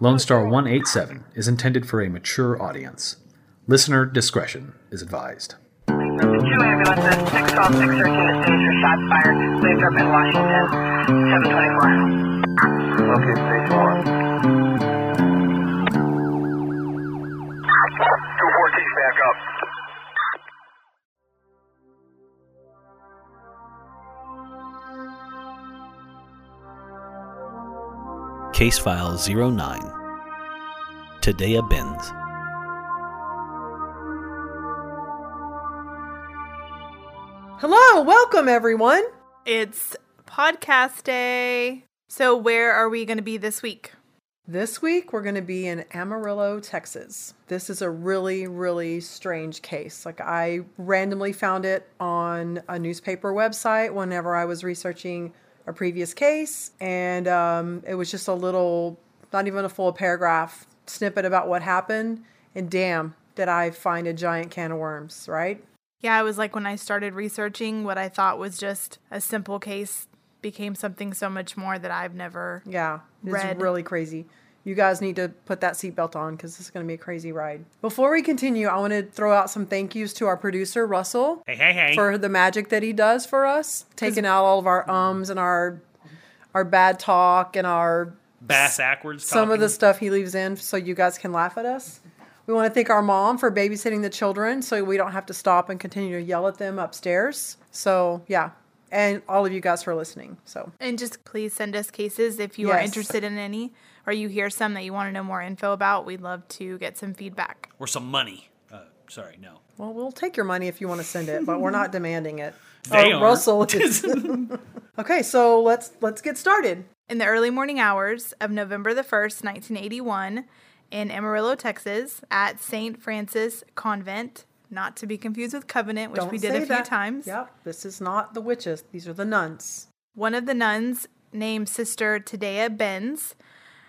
Lone Star 187 is intended for a mature audience. Listener discretion is advised. Two ambulances, 612, 613 to stage for shot fired. Lathrop and Washington, 724. Okay, stage 4. Case File 09 Tadea Benz. Hello, welcome everyone. It's podcast day. So, where are we going to be this week? This week we're going to be in Amarillo, Texas. This is a really, really strange case. Like, I randomly found it on a newspaper website whenever I was researching a previous case, and um, it was just a little, not even a full paragraph snippet about what happened. And damn, did I find a giant can of worms, right? Yeah, it was like when I started researching what I thought was just a simple case became something so much more that I've never. Yeah, it's Red. really crazy. You guys need to put that seatbelt on because this is going to be a crazy ride. Before we continue, I want to throw out some thank yous to our producer, Russell, Hey, hey, hey. for the magic that he does for us, taking out all of our ums and our our bad talk and our Bass backwards. some of the stuff he leaves in so you guys can laugh at us. We want to thank our mom for babysitting the children so we don't have to stop and continue to yell at them upstairs. So, yeah. And all of you guys for listening. So, And just please send us cases if you are interested in any or you hear some that you want to know more info about. We'd love to get some feedback. or some money. Uh, sorry, no. Well, we'll take your money if you want to send it, but we're not demanding it. They Oh, are. Russell okay, so let's let's get started. In the early morning hours of November the 1st, 1981, in Amarillo, Texas, at St. Francis Convent, not to be confused with Covenant, which Don't we did a few that. times. Yep, this is not the witches; these are the nuns. One of the nuns, named Sister Tadea Benz,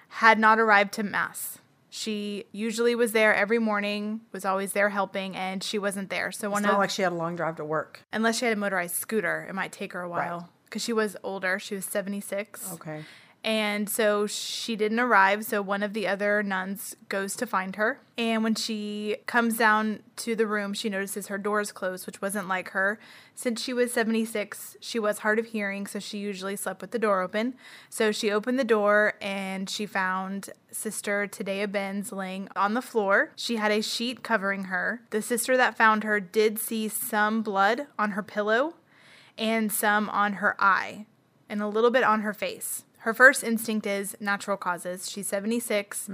had not arrived to Mass. She usually was there every morning, was always there helping, and she wasn't there. So one It's of, not like she had a long drive to work. unless she had a motorized scooter, it might take her a while because she was older. She was seventy six. Okay. And so she didn't arrive. So one of the other nuns goes to find her. And when she comes down to the room, she notices her door is closed, which wasn't like her. Since she was 76, she was hard of hearing. So she usually slept with the door open. So she opened the door and she found Sister Tadea Benz laying on the floor. She had a sheet covering her. The sister that found her did see some blood on her pillow and some on her eye and a little bit on her face. Her first instinct is natural causes. She's 76,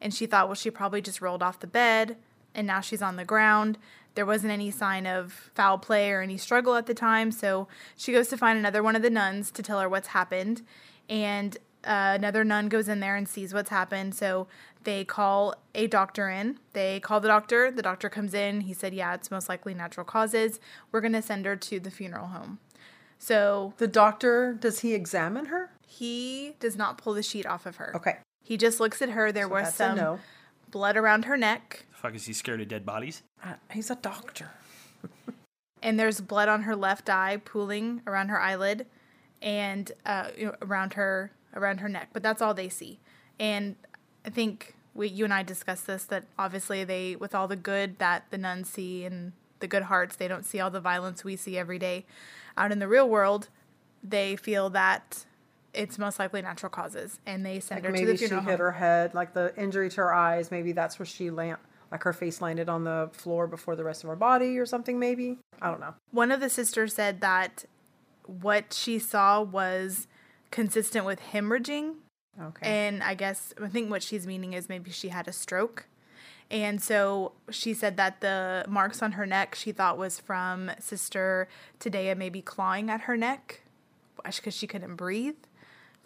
and she thought, well, she probably just rolled off the bed, and now she's on the ground. There wasn't any sign of foul play or any struggle at the time, so she goes to find another one of the nuns to tell her what's happened, and uh, another nun goes in there and sees what's happened. So they call a doctor in. They call the doctor. The doctor comes in. He said, yeah, it's most likely natural causes. We're going to send her to the funeral home. So The doctor does he examine her? He does not pull the sheet off of her. Okay. He just looks at her. There So was some no. blood around her neck, The fuck is he scared of dead bodies? Uh, he's a doctor. and there's blood on her left eye pooling around her eyelid, and uh, you know, around her around her neck. But that's all they see. And I think we, you and I discussed this that obviously they, with all the good that the nuns see and the good hearts, they don't see all the violence we see every day out in the real world. They feel that it's most likely natural causes, and they send Like her to the funeral. maybe she hit her head, like the injury to her eyes. Maybe that's where she land, like her face landed on the floor before the rest of her body, or something. Maybe I don't know. One of the sisters said that what she saw was consistent with hemorrhaging. Okay. And I guess, I think what she's meaning is maybe she had a stroke. And so she said that the marks on her neck she thought was from Sister Tadea maybe clawing at her neck because she couldn't breathe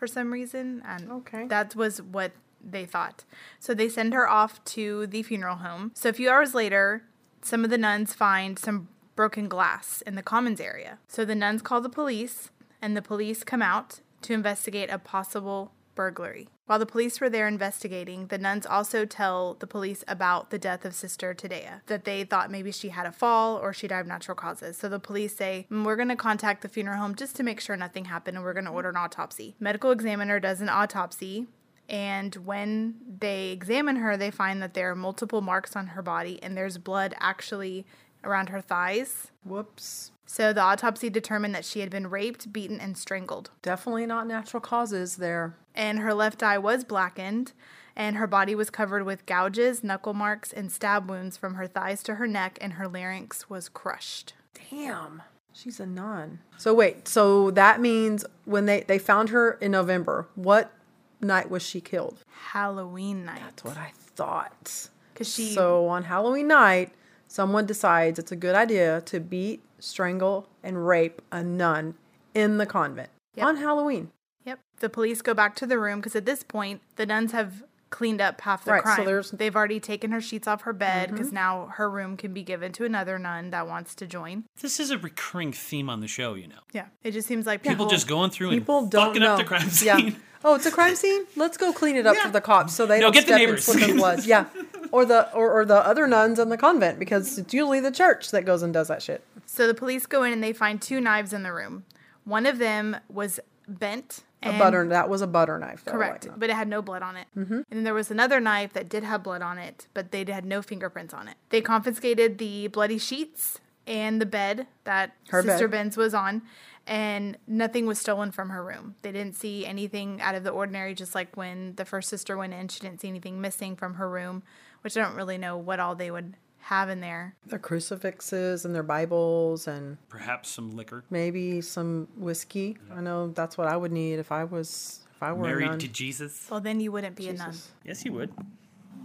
for some reason. And Okay. that was what they thought. So they send her off to the funeral home. So a few hours later, some of the nuns find some broken glass in the commons area. So the nuns call the police, and the police come out to investigate a possible burglary. While the police were there investigating, the nuns also tell the police about the death of Sister Tadea, that they thought maybe she had a fall or she died of natural causes. So the police say, "Mm, We're going to contact the funeral home just to make sure nothing happened and we're going to order an autopsy. Medical examiner does an autopsy. And when they examine her, they find that there are multiple marks on her body and there's blood actually around her thighs. Whoops. So the autopsy determined that she had been raped, beaten, and strangled. Definitely not natural causes there. And her left eye was blackened, and her body was covered with gouges, knuckle marks, and stab wounds from her thighs to her neck, and her larynx was crushed. Damn. She's a nun. So wait, so that means when they they found her in November, what night was she killed? Halloween night. That's what I thought. Because she. So on Halloween night, someone decides it's a good idea to beat, strangle, and rape a nun in the convent Yep. on Halloween. Yep. The police go back to the room because at this point, the nuns have cleaned up half the Right, so crime. there's- Mm-hmm. They've already taken her sheets off her bed because now her room can be given to another nun that wants to join. This is a recurring theme on the show, you know. Yeah. It just seems like People people. just going through People and don't fucking know. up the crime scene. Yeah. Oh, it's a crime scene. Let's go clean it up for the cops so they No, don't get the step in neighbors. slipping blood. Yeah, or the or, or the other nuns in the convent because it's usually the church that goes and does that shit. So the police go in and they find two knives in the room. One of them was bent. A butter that was a butter knife. Correct, like, but it had no blood on it. Mm-hmm. And then there was another knife that did have blood on it, but they had no fingerprints on it. They confiscated the bloody sheets and the bed that Her Sister bed. Benz was on, and nothing was stolen from her room. They didn't see anything out of the ordinary, just like when the first sister went in, she didn't see anything missing from her room, which I don't really know what all they would have in there. their crucifixes and their Bibles and Perhaps some liquor. maybe some whiskey. I know that's what I would need if I was if I were a Married nun. to Jesus. Well, then you wouldn't be a nun. Yes, you would.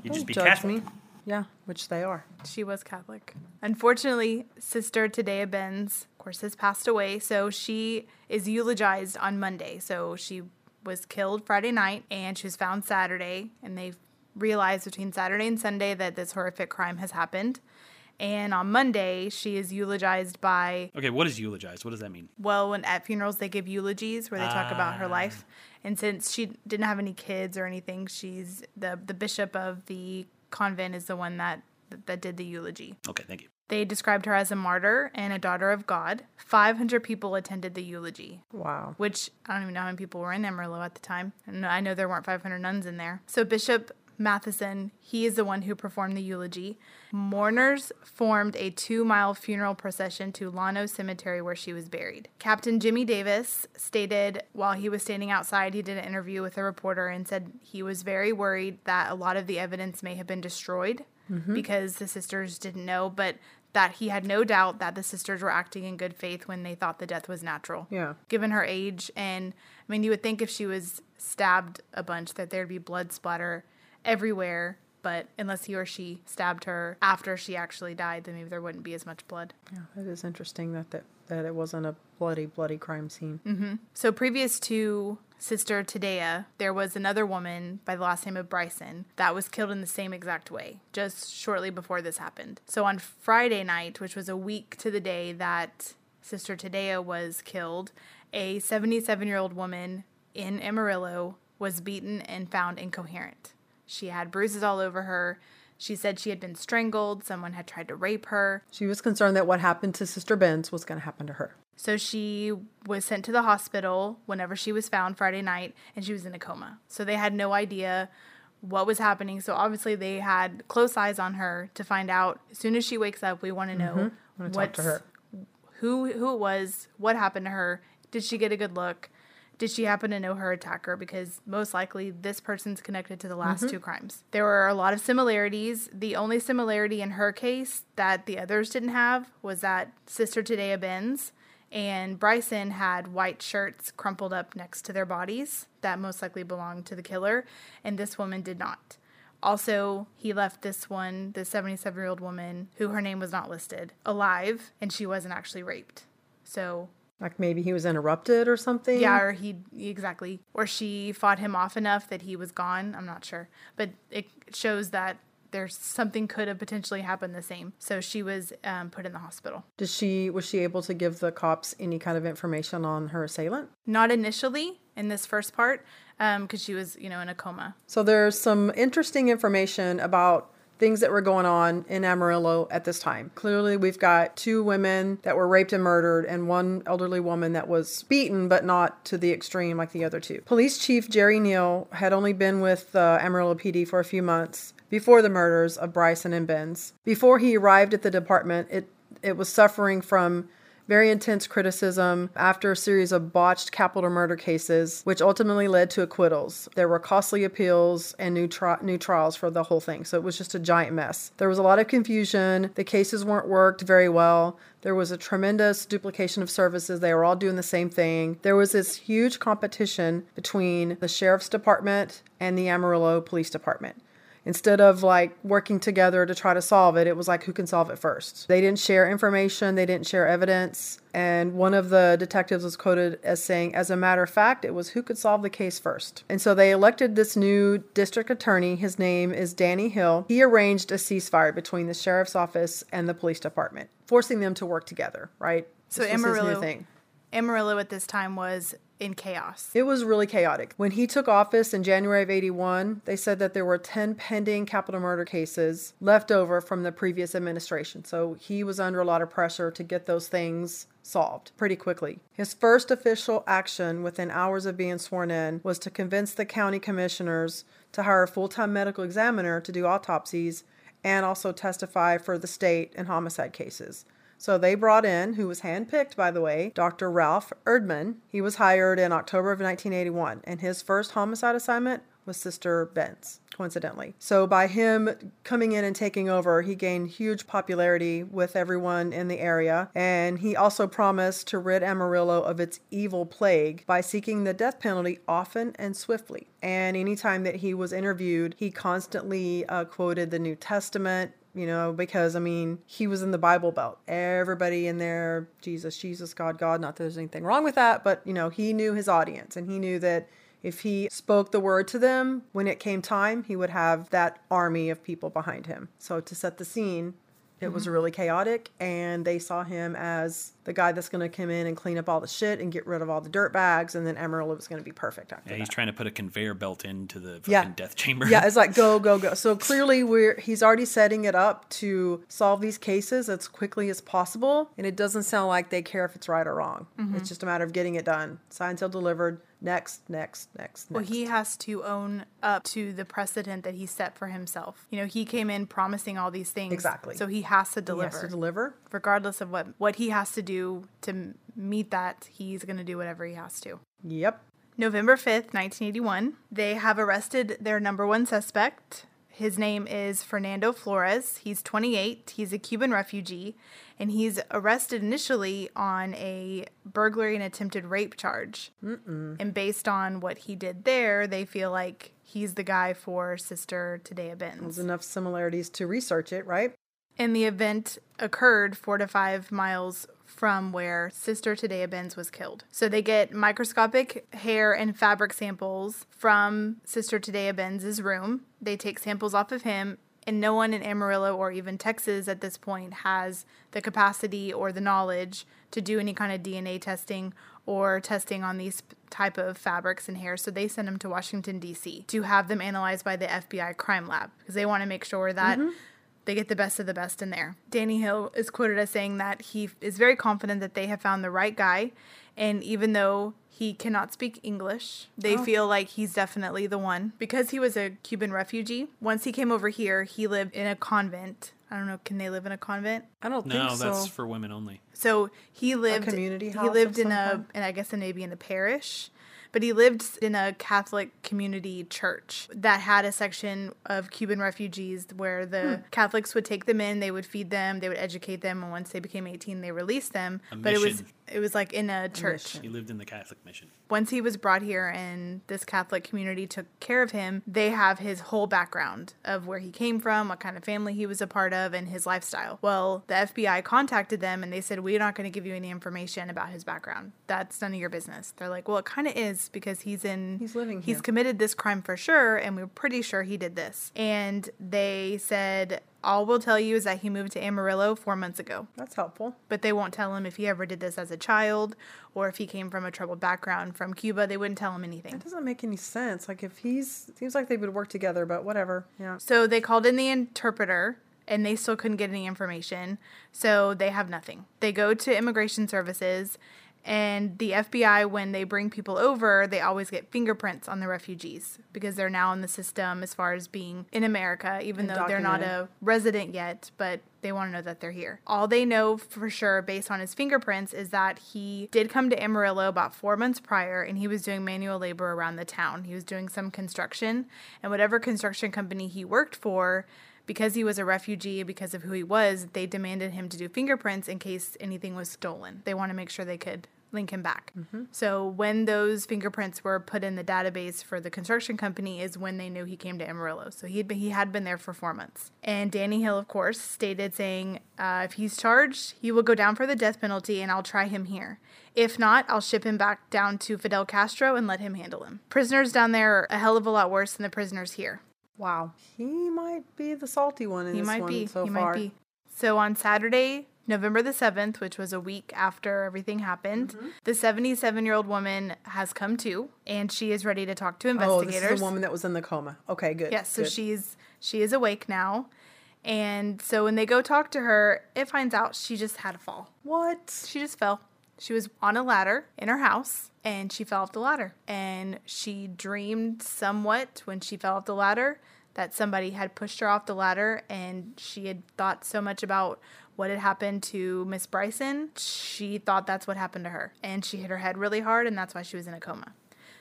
You'd Don't just be judge Catholic. me. Yeah, which they are. She was Catholic. Unfortunately, Sister Tadea Benz, of course, has passed away. So she is eulogized on Monday. So she was killed Friday night and she was found Saturday. And they realized between Saturday and Sunday that this horrific crime has happened. And on Monday, she is eulogized by, Okay, what is eulogized? What does that mean? well, when at funerals they give eulogies where they talk about her ah. life. And since she didn't have any kids or anything, she's the the bishop of the convent is the one that that did the eulogy. Okay, thank you. They described her as a martyr and a daughter of God. 500 people attended the eulogy, Wow. which I don't even know how many people were in Amarillo at the time. And I know there weren't 500 nuns in there. So Bishop Matthiesen, he is the one who performed the eulogy. Mourners formed a two mile funeral procession to Llano Cemetery where she was buried. Captain Jimmy Davis stated while he was standing outside, he did an interview with a reporter and said he was very worried that a lot of the evidence may have been destroyed mm-hmm. because the sisters didn't know, but that he had no doubt that the sisters were acting in good faith when they thought the death was natural. Yeah. Given her age, and I mean, you would think if she was stabbed a bunch that there'd be blood splatter everywhere, but unless he or she stabbed her after she actually died, then maybe there wouldn't be as much blood. Yeah, it is interesting that that, that it wasn't a bloody bloody crime scene. Mm-hmm. So previous to Sister Tadea, there was another woman by the last name of Bryson that was killed in the same exact way, just shortly before this happened. So on Friday night, which was a week to the day that Sister Tadea was killed, a 77 year old woman in Amarillo was beaten and found incoherent. She had bruises all over her. She said she had been strangled, someone had tried to rape her. She was concerned that what happened to Sister Benz was going to happen to her. So she was sent to the hospital whenever she was found Friday night and she was in a coma. So they had no idea what was happening. So obviously they had close eyes on her to find out as soon as she wakes up, we want to know mm-hmm. to her. who who it was, what happened to her, did she get a good look? Did she happen to know her attacker? Because most likely this person's connected to the last mm-hmm. two crimes. There were a lot of similarities. The only similarity in her case that the others didn't have was that Sister Tadea Benz and Bryson had white shirts crumpled up next to their bodies that most likely belonged to the killer, and this woman did not. Also, he left this one, the 77 year old woman, who her name was not listed, alive, and she wasn't actually raped. So, Like maybe he was interrupted or something. yeah, or he, exactly. Or she fought him off enough that he was gone. I'm not sure. But it shows that there's something could have potentially happened the same. So she was um, put in the hospital. Did she was she able to give the cops any kind of information on her assailant? Not initially in this first part. because she was, you know, in a coma. So there's some interesting information about things that were going on in Amarillo at this time. Clearly, we've got two women that were raped and murdered, and one elderly woman that was beaten, but not to the extreme like the other two. Police Chief Jerry Neal had only been with uh, Amarillo PD for a few months before the murders of Bryson and Benz. Before he arrived at the department, it it was suffering from very intense criticism after a series of botched capital murder cases, which ultimately led to acquittals. There were costly appeals and new, tri- new trials for the whole thing, so it was just a giant mess. There was a lot of confusion. The cases weren't worked very well. There was a tremendous duplication of services. They were all doing the same thing. There was this huge competition between the sheriff's department and the Amarillo Police Department instead of like working together to try to solve it, it was like who can solve it first. They didn't share information, they didn't share evidence. And one of the detectives was quoted as saying, as a matter of fact, it was who could solve the case first. And so they elected this new district attorney. His name is Danny Hill. He arranged a ceasefire between the sheriff's office and the police department, forcing them to work together, right? So This was his new Amarillo- thing. Amarillo at this time was in chaos. It was really chaotic. When he took office in January of 81, they said that there were 10 pending capital murder cases left over from the previous administration. So he was under a lot of pressure to get those things solved pretty quickly. His first official action within hours of being sworn in was to convince the county commissioners to hire a full time medical examiner to do autopsies and also testify for the state in homicide cases. So they brought in, who was handpicked, by the way, Dr. Ralph Erdmann. He was hired in October of 1981, and his first homicide assignment was Sister Benz, coincidentally. So by him coming in and taking over, he gained huge popularity with everyone in the area, and he also promised to rid Amarillo of its evil plague by seeking the death penalty often and swiftly. And anytime that he was interviewed, he constantly uh, quoted the New Testament, you know, because I mean, he was in the Bible Belt. Everybody in there, Jesus, Jesus, God, God. Not that there's anything wrong with that, but you know, he knew his audience and he knew that if he spoke the word to them when it came time, he would have that army of people behind him. So to set the scene, it was mm-hmm. really chaotic, and they saw him as the guy that's going to come in and clean up all the shit and get rid of all the dirt bags, and then Amarillo was going to be perfect after Yeah, he's that. trying to put a conveyor belt into the fucking Yeah. death chamber. Yeah, it's like go, go, go. So clearly, we're he's already setting it up to solve these cases as quickly as possible, and it doesn't sound like they care if it's right or wrong. Mm-hmm. It's just a matter of getting it done. Signed, sealed, delivered. Next, next, next. Well, he has to own up to the precedent that he set for himself. You know, he came in promising all these things. Exactly. So he has to He deliver. has to deliver. Regardless of what, what he has to do to meet that, he's going to do whatever he has to. Yep. November 5th, 1981, they have arrested their number one suspect. His name is Fernando Flores. He's 28. He's a Cuban refugee, and he's arrested initially on a burglary and attempted rape charge. Mm-mm. And based on what he did there, they feel like he's the guy for Sister Tadea Benz. There's enough similarities to research it, right? And the event occurred four to five miles from where Sister Tadea Benz was killed. So they get microscopic hair and fabric samples from Sister Tadea Benz's room. They take samples off of him, and no one in Amarillo or even Texas at this point has the capacity or the knowledge to do any kind of DNA testing or testing on these type of fabrics and hair. So they send them to Washington D.C. to have them analyzed by the FBI crime lab because they want to make sure that mm-hmm. They get the best of the best in there. Danny Hill is quoted as saying that he is very confident that they have found the right guy, and even though he cannot speak English, they oh. feel like he's definitely the one. Because he was a Cuban refugee, once he came over here, he lived in a convent. I don't know, can they live in a convent? I don't No, think that's for women only. So he lived a community House He lived in a, and I guess in maybe in a parish, but he lived in a Catholic community church that had a section of Cuban refugees where the Hmm. Catholics would take them in, they would feed them, they would educate them, and once they became eighteen, they released them. but it was mission. It was like in a church He lived in the Catholic mission. once he was brought here and this Catholic community took care of him, they have his whole background of where he came from, what kind of family he was a part of, and his lifestyle. Well, the FBI contacted them and they said, We're not going to give you any information about his background. That's none of your business. They're like, Well, it kind of is because he's in, He's living he's committed this crime for sure, and we're pretty sure he did this. And they said, All we'll tell you is that he moved to Amarillo four months ago, That's helpful. but they won't tell him if he ever did this as a child or if he came from a troubled background from Cuba. They wouldn't tell him anything. It doesn't make any sense. Like if he's seems like they would work together, but whatever. Yeah. So they called in the interpreter and they still couldn't get any information. So they have nothing. They go to immigration services and the FBI when they bring people over, they always get fingerprints on the refugees because they're now in the system as far as being in America even though they're not a resident yet, but they want to know that they're here. All they know for sure based on his fingerprints is that he did come to Amarillo about 4 months prior and he was doing manual labor around the town. He was doing some construction and whatever construction company he worked for because he was a refugee, because of who he was, they demanded him to do fingerprints in case anything was stolen. They want to make sure they could link him back. So when those fingerprints were put in the database for the construction company is when they knew he came to Amarillo. So he had been, he had been there for four months. And Danny Hill, of course, stated saying, uh, if he's charged, he will go down for the death penalty, and I'll try him here. If not, I'll ship him back down to Fidel Castro and let him handle him. Prisoners down there are a hell of a lot worse than the prisoners here. Wow. He might be the salty one in He this might one be. so he far. might be. So on Saturday, November the 7th, which was a week after everything happened, Mm-hmm. the 77 year old woman has come to and she is ready to talk to investigators. Oh, this is the woman that was in the coma. Okay, good. Yes, so good. she's she is awake now. And so when they go talk to her, it finds out she just had a fall. What? She just fell. She was on a ladder in her house and she fell off the ladder. And she dreamed somewhat when she fell off the ladder that somebody had pushed her off the ladder and she had thought so much about what had happened to Miss Bryson. She thought that's what happened to her. And she hit her head really hard and that's why she was in a coma.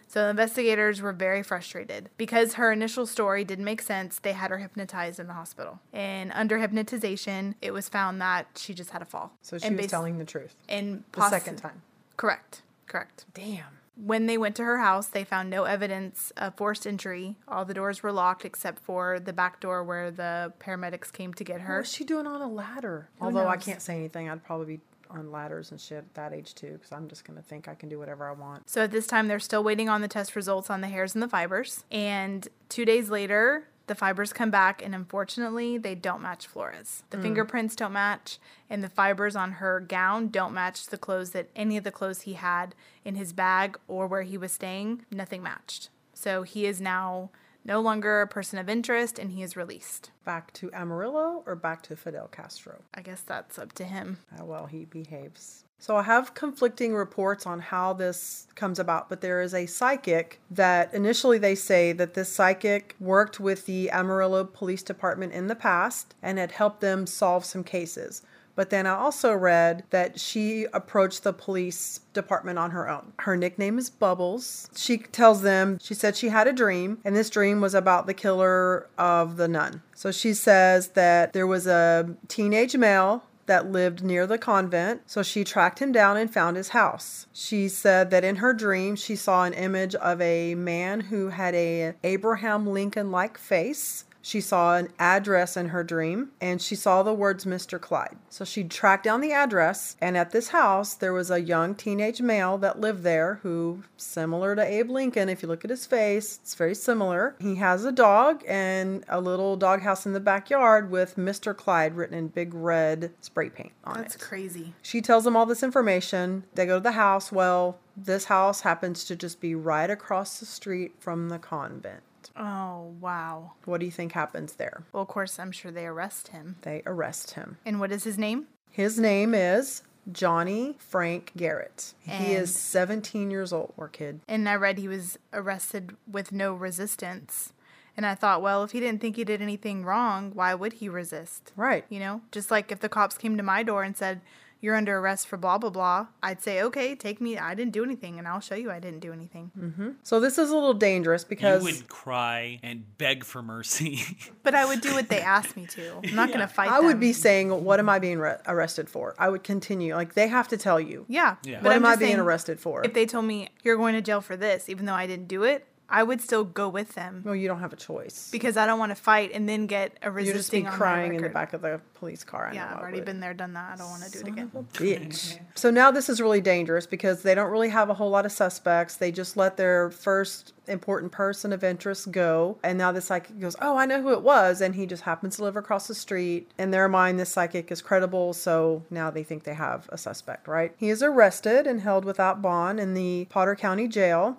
So the investigators were very frustrated. Because her initial story didn't make sense, they had her hypnotized in the hospital. And under hypnotization, it was found that she just had a fall. So she And was basi- telling the truth. and The second time. Correct. Correct. Damn. When they went to her house, they found no evidence of forced entry. All the doors were locked except for the back door where the paramedics came to get What her. was she doing on a ladder? Although I can't say anything, I'd probably be on ladders and shit at that age too, because I'm just gonna think I can do whatever I want. So at this time, they're still waiting on the test results on the hairs and the fibers. And two days later, the fibers come back, and unfortunately, they don't match Flores. The mm. fingerprints don't match, and the fibers on her gown don't match the clothes that any of the clothes he had in his bag or where he was staying. Nothing matched. So he is now no longer a person of interest, and he is released. Back to Amarillo or back to Fidel Castro? I guess that's up to him. how well he behaves. So I have conflicting reports on how this comes about, but there is a psychic that initially they say that this psychic worked with the Amarillo Police Department in the past and had helped them solve some cases. But then I also read that she approached the police department on her own. Her nickname is Bubbles. She tells them, she said she had a dream, and this dream was about the killer of the nun. So she says that there was a teenage male that lived near the convent. So she tracked him down and found his house. She said that in her dream she saw an image of a man who had a Abraham Lincoln like face. She saw an address in her dream and she saw the words Mr. Clyde. So she tracked down the address and at this house there was a young teenage male that lived there who similar to Abe Lincoln if you look at his face it's very similar. He has a dog and a little doghouse in the backyard with Mr. Clyde written in big red spray paint on That's it. That's crazy. She tells them all this information. They go to the house. Well, this house happens to just be right across the street from the convent. Oh, wow. What do you think happens there? Well, of course, I'm sure they arrest him. They arrest him. And what is his name? His name is Johnny Frank Garrett. he is 17 years old, or kid. And I read he was arrested with no resistance. And I thought, well, if he didn't think he did anything wrong, why would he resist? Right. You know, just like if the cops came to my door and said, you're under arrest for blah, blah, blah, I'd say, okay, take me. I didn't do anything. And I'll show you I didn't do anything. mm-hmm. So this is a little dangerous because you would cry and beg for mercy. But I would do what they asked me to. I'm not going to fight I would be saying, "What am I being re- arrested for?" I would continue. Like they have to tell you. Yeah. Yeah. But What I'm am I being saying, arrested for? If they told me you're going to jail for this, even though I didn't do it, I would still go with them Well, you don't have a choice. because I don't want to fight and then get a You'll just be resisting crying in the back of the police car. I Yeah, I've already been there, done that. I don't want to do it again. bitch. So now this is really dangerous because they don't really have a whole lot of suspects. They just let their first important person of interest go. And now the psychic goes, Oh, I know who it was. And he just happens to live across the street. In their mind, this psychic is credible. So now they think they have a suspect, right? He is arrested and held without bond in the Potter County Jail.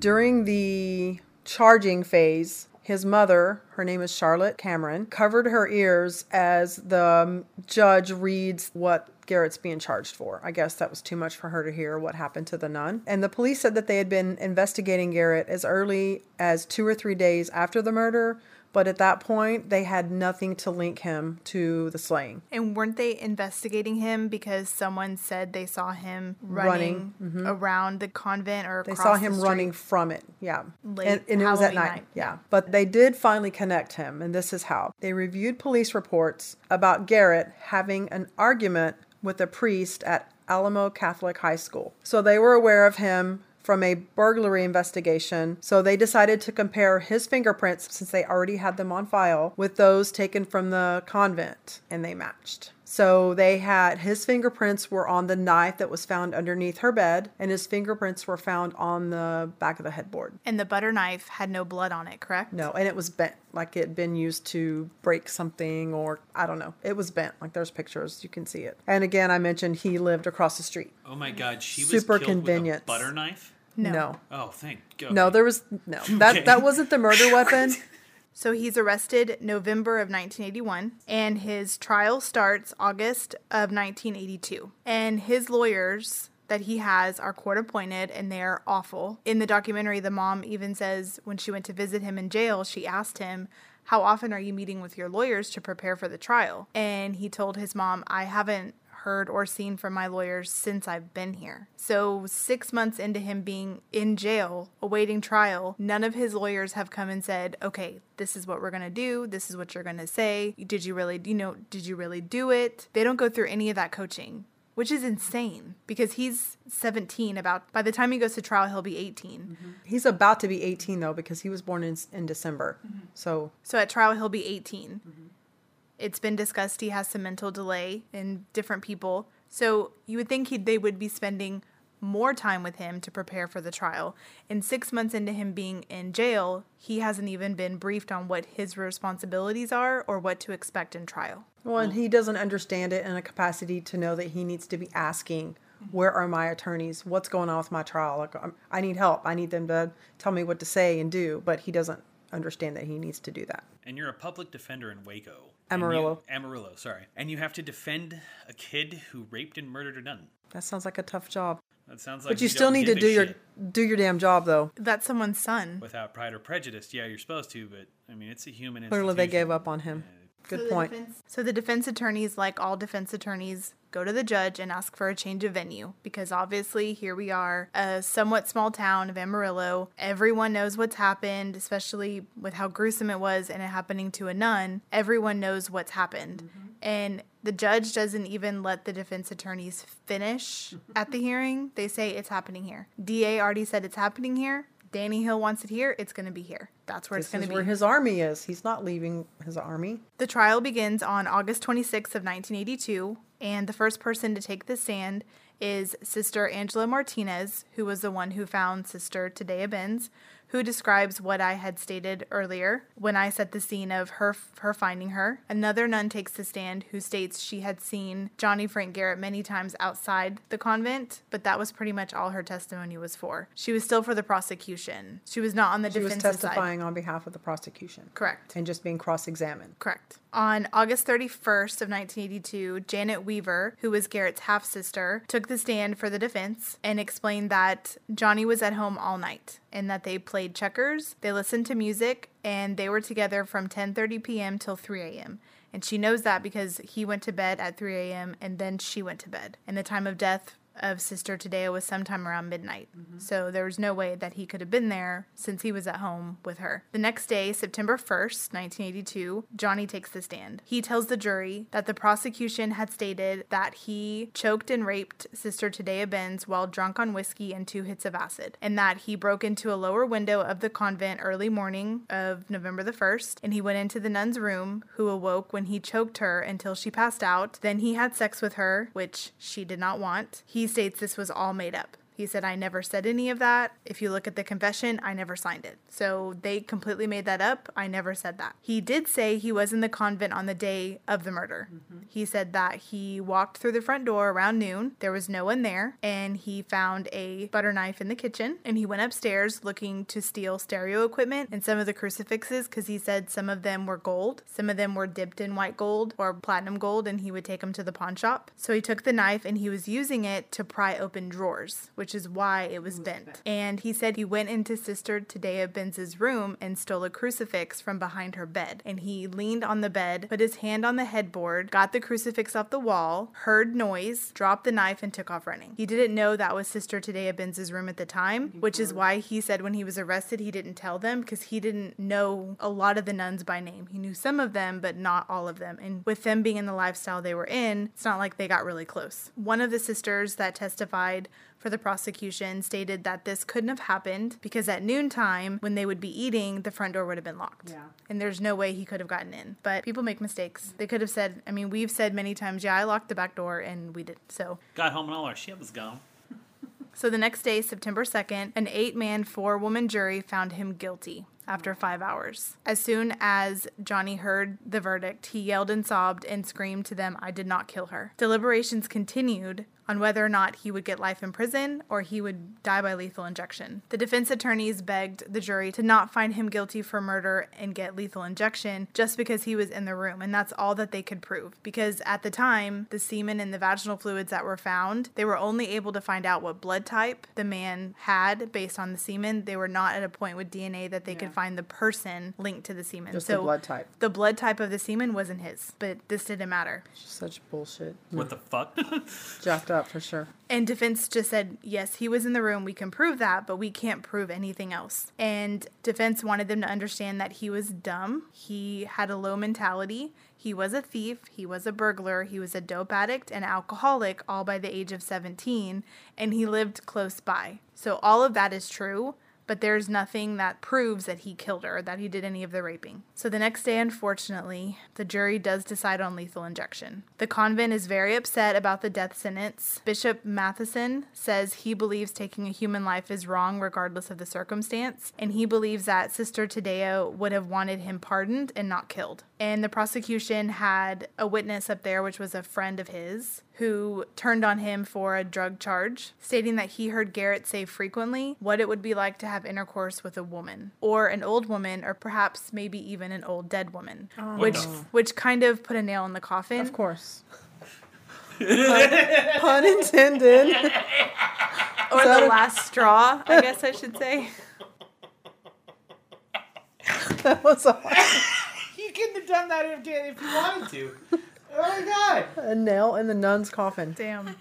During the charging phase, his mother, her name is Charlotte Cameron, covered her ears as the judge reads what Garrett's being charged for. I guess that was too much for her to hear what happened to the nun. And the police said that they had been investigating Garrett as early as two or three days after the murder, but at that point, they had nothing to link him to the slaying. And weren't they investigating him because someone said they saw him running, Running, mm-hmm. around the convent or They saw him street? running from it. Yeah. Late and, and it was at night. night. Yeah. But they did finally connect him, and this is how. They reviewed police reports about Garrett having an argument with a priest at Alamo Catholic High School. So they were aware of him from a burglary investigation. So they decided to compare his fingerprints, since they already had them on file, with those taken from the convent, and they matched. So they had his fingerprints were on the knife that was found underneath her bed, and his fingerprints were found on the back of the headboard. And the butter knife had no blood on it, correct? No, and it was bent, like it had been used to break something, or I don't know. It was bent. Like there's pictures, you can see it. And again, I mentioned he lived across the street. Oh my god, she was Super convenient. butter knife? No. No, Oh, thank God. no, there was no. That Okay. that wasn't the murder weapon. So he's arrested November of 1981, and his trial starts August of 1982. And his lawyers that he has are court appointed and they're awful. In the documentary, the mom even says when she went to visit him in jail, she asked him, How often are you meeting with your lawyers to prepare for the trial? And he told his mom, I haven't heard or seen from my lawyers since I've been here. So, six months into him being in jail, awaiting trial, none of his lawyers have come and said, okay, this is what we're going to do. This is what you're going to say. Did you really, you know, did you really do it? They don't go through any of that coaching. Which is insane because he's 17. About by the time he goes to trial, he'll be 18. Mm-hmm. He's about to be 18 though because he was born in in December. Mm-hmm. So So at trial, he'll be 18. Mm-hmm. It's been discussed he has some mental delay in different people. So you would think he, they would be spending more time with him to prepare for the trial. And six months into him being in jail, he hasn't even been briefed on what his responsibilities are or what to expect in trial. well, and he doesn't understand it in a capacity to know that he needs to be asking. Where are my attorneys? What's going on with my trial? Like, I'm, I need help. I need them to tell me what to say and do. But he doesn't understand that he needs to do that. And you're a public defender in Waco. And Amarillo. you- Amarillo, sorry. And you have to defend a kid who raped and murdered a nun. That sounds like a tough job. That sounds like But you still don't need to give a do your shit. do your damn job though. That's someone's son. without pride or prejudice. Yeah, you're supposed to, but I mean, it's a human. Clearly, they gave up on him. Good point. So the defense attorneys, like all defense attorneys, go to the judge and ask for a change of venue because obviously here we are, a somewhat small town of Amarillo. Everyone knows what's happened, especially with how gruesome it was and it happening to a nun. Everyone knows what's happened. Mm-hmm. And the judge doesn't even let the defense attorneys finish at the hearing. They say it's happening here. DA already said it's happening here. Danny Hill wants it here. It's going to be here. That's where This it's going to be. where his army is. He's not leaving his army. The trial begins on August 26th of 1982, and the first person to take the stand is Sister Angela Martinez, who was the one who found Sister Tadea Benz, who describes what I had stated earlier when I set the scene of her her finding her. Another nun takes the stand who states she had seen Johnny Frank Garrett many times outside the convent, but that was pretty much all her testimony was for. She was still for the prosecution. She was not on the She was defense's side. testifying on behalf of the prosecution. Correct. And just being cross-examined. Correct. On August 31st of 1982, Janet Weaver, who was Garrett's half sister, took the stand for the defense and explained that Johnny was at home all night and that they played checkers, they listened to music, and they were together from 10:30 p.m. till 3 a.m. And she knows that because he went to bed at 3 a.m. and then she went to bed. And the time of death of Sister Tadeo was sometime around midnight. Mm-hmm. So there was no way that he could have been there since he was at home with her. The next day, September 1st, 1982, Johnny takes the stand. He tells the jury that the prosecution had stated that he choked and raped Sister Tadea Benz while drunk on whiskey and two hits of acid, and that he broke into a lower window of the convent early morning of November the 1st, and he went into the nun's room, who awoke when he choked her until she passed out. Then he had sex with her, which she did not want. He states this was all made up. He said, I never said any of that. If you look at the confession, I never signed it. So they completely made that up. I never said that. He did say he was in the convent on the day of the murder. Mm-hmm. He said that he walked through the front door around noon. There was no one there. And he found a butter knife in the kitchen. And he went upstairs looking to steal stereo equipment and some of the crucifixes because he said some of them were gold. Some of them were dipped in white gold or platinum gold. And he would take them to the pawn shop. So he took the knife and he was using it to pry open drawers, which is why it was bent. And he said he went into Sister Tadea Benz's room and stole a crucifix from behind her bed. And he leaned on the bed, put his hand on the headboard, got the crucifix off the wall, heard noise, dropped the knife, and took off running. He didn't know that was Sister Tadea Benz's room at the time, which is why he said when he was arrested he didn't tell them because he didn't know a lot of the nuns by name. He knew some of them, but not all of them. And with them being in the lifestyle they were in, it's not like they got really close. One of the sisters that testified for the prosecution stated that this couldn't have happened because at noontime, when they would be eating, the front door would have been locked. Yeah. And there's no way he could have gotten in. But people make mistakes. They could have said, I mean, we've said many times, yeah, I locked the back door and we did. So Got home and all our shit was gone. so the next day, September 2nd, an eight man, four woman jury found him guilty after mm. five hours. As soon as Johnny heard the verdict, he yelled and sobbed and screamed to them, I did not kill her. Deliberations continued on whether or not he would get life in prison or he would die by lethal injection. The defense attorneys begged the jury to not find him guilty for murder and get lethal injection just because he was in the room, and that's all that they could prove. Because at the time, the semen and the vaginal fluids that were found, they were only able to find out what blood type the man had based on the semen. They were not at a point with DNA that they could find the person linked to the semen. Just the blood type. The blood type of the semen wasn't his, but this didn't matter. Such bullshit. What the fuck? Jacked up for sure. And defense just said, yes, he was in the room. We can prove that, but we can't prove anything else. And defense wanted them to understand that he was dumb. He had a low mentality. He was a thief. He was a burglar. He was a dope addict and alcoholic, all by the age of 17. And he lived close by. So all of that is true. But there's nothing that proves that he killed her, that he did any of the raping. So the next day, unfortunately, the jury does decide on lethal injection. The convent is very upset about the death sentence. Bishop Matthiesen says he believes taking a human life is wrong regardless of the circumstance, and he believes that Sister Tadeo would have wanted him pardoned and not killed. And the prosecution had a witness up there, which was a friend of his, who turned on him for a drug charge, stating that he heard Garrett say frequently what it would be like to have intercourse with a woman, or an old woman, or perhaps maybe even an old dead woman, oh, which which kind of put a nail in the coffin. Of course. pun, pun intended. or the last straw, I guess I should say. That was a, you couldn't have done that if, if you wanted to. Oh my god. a nail in the nun's coffin. Damn.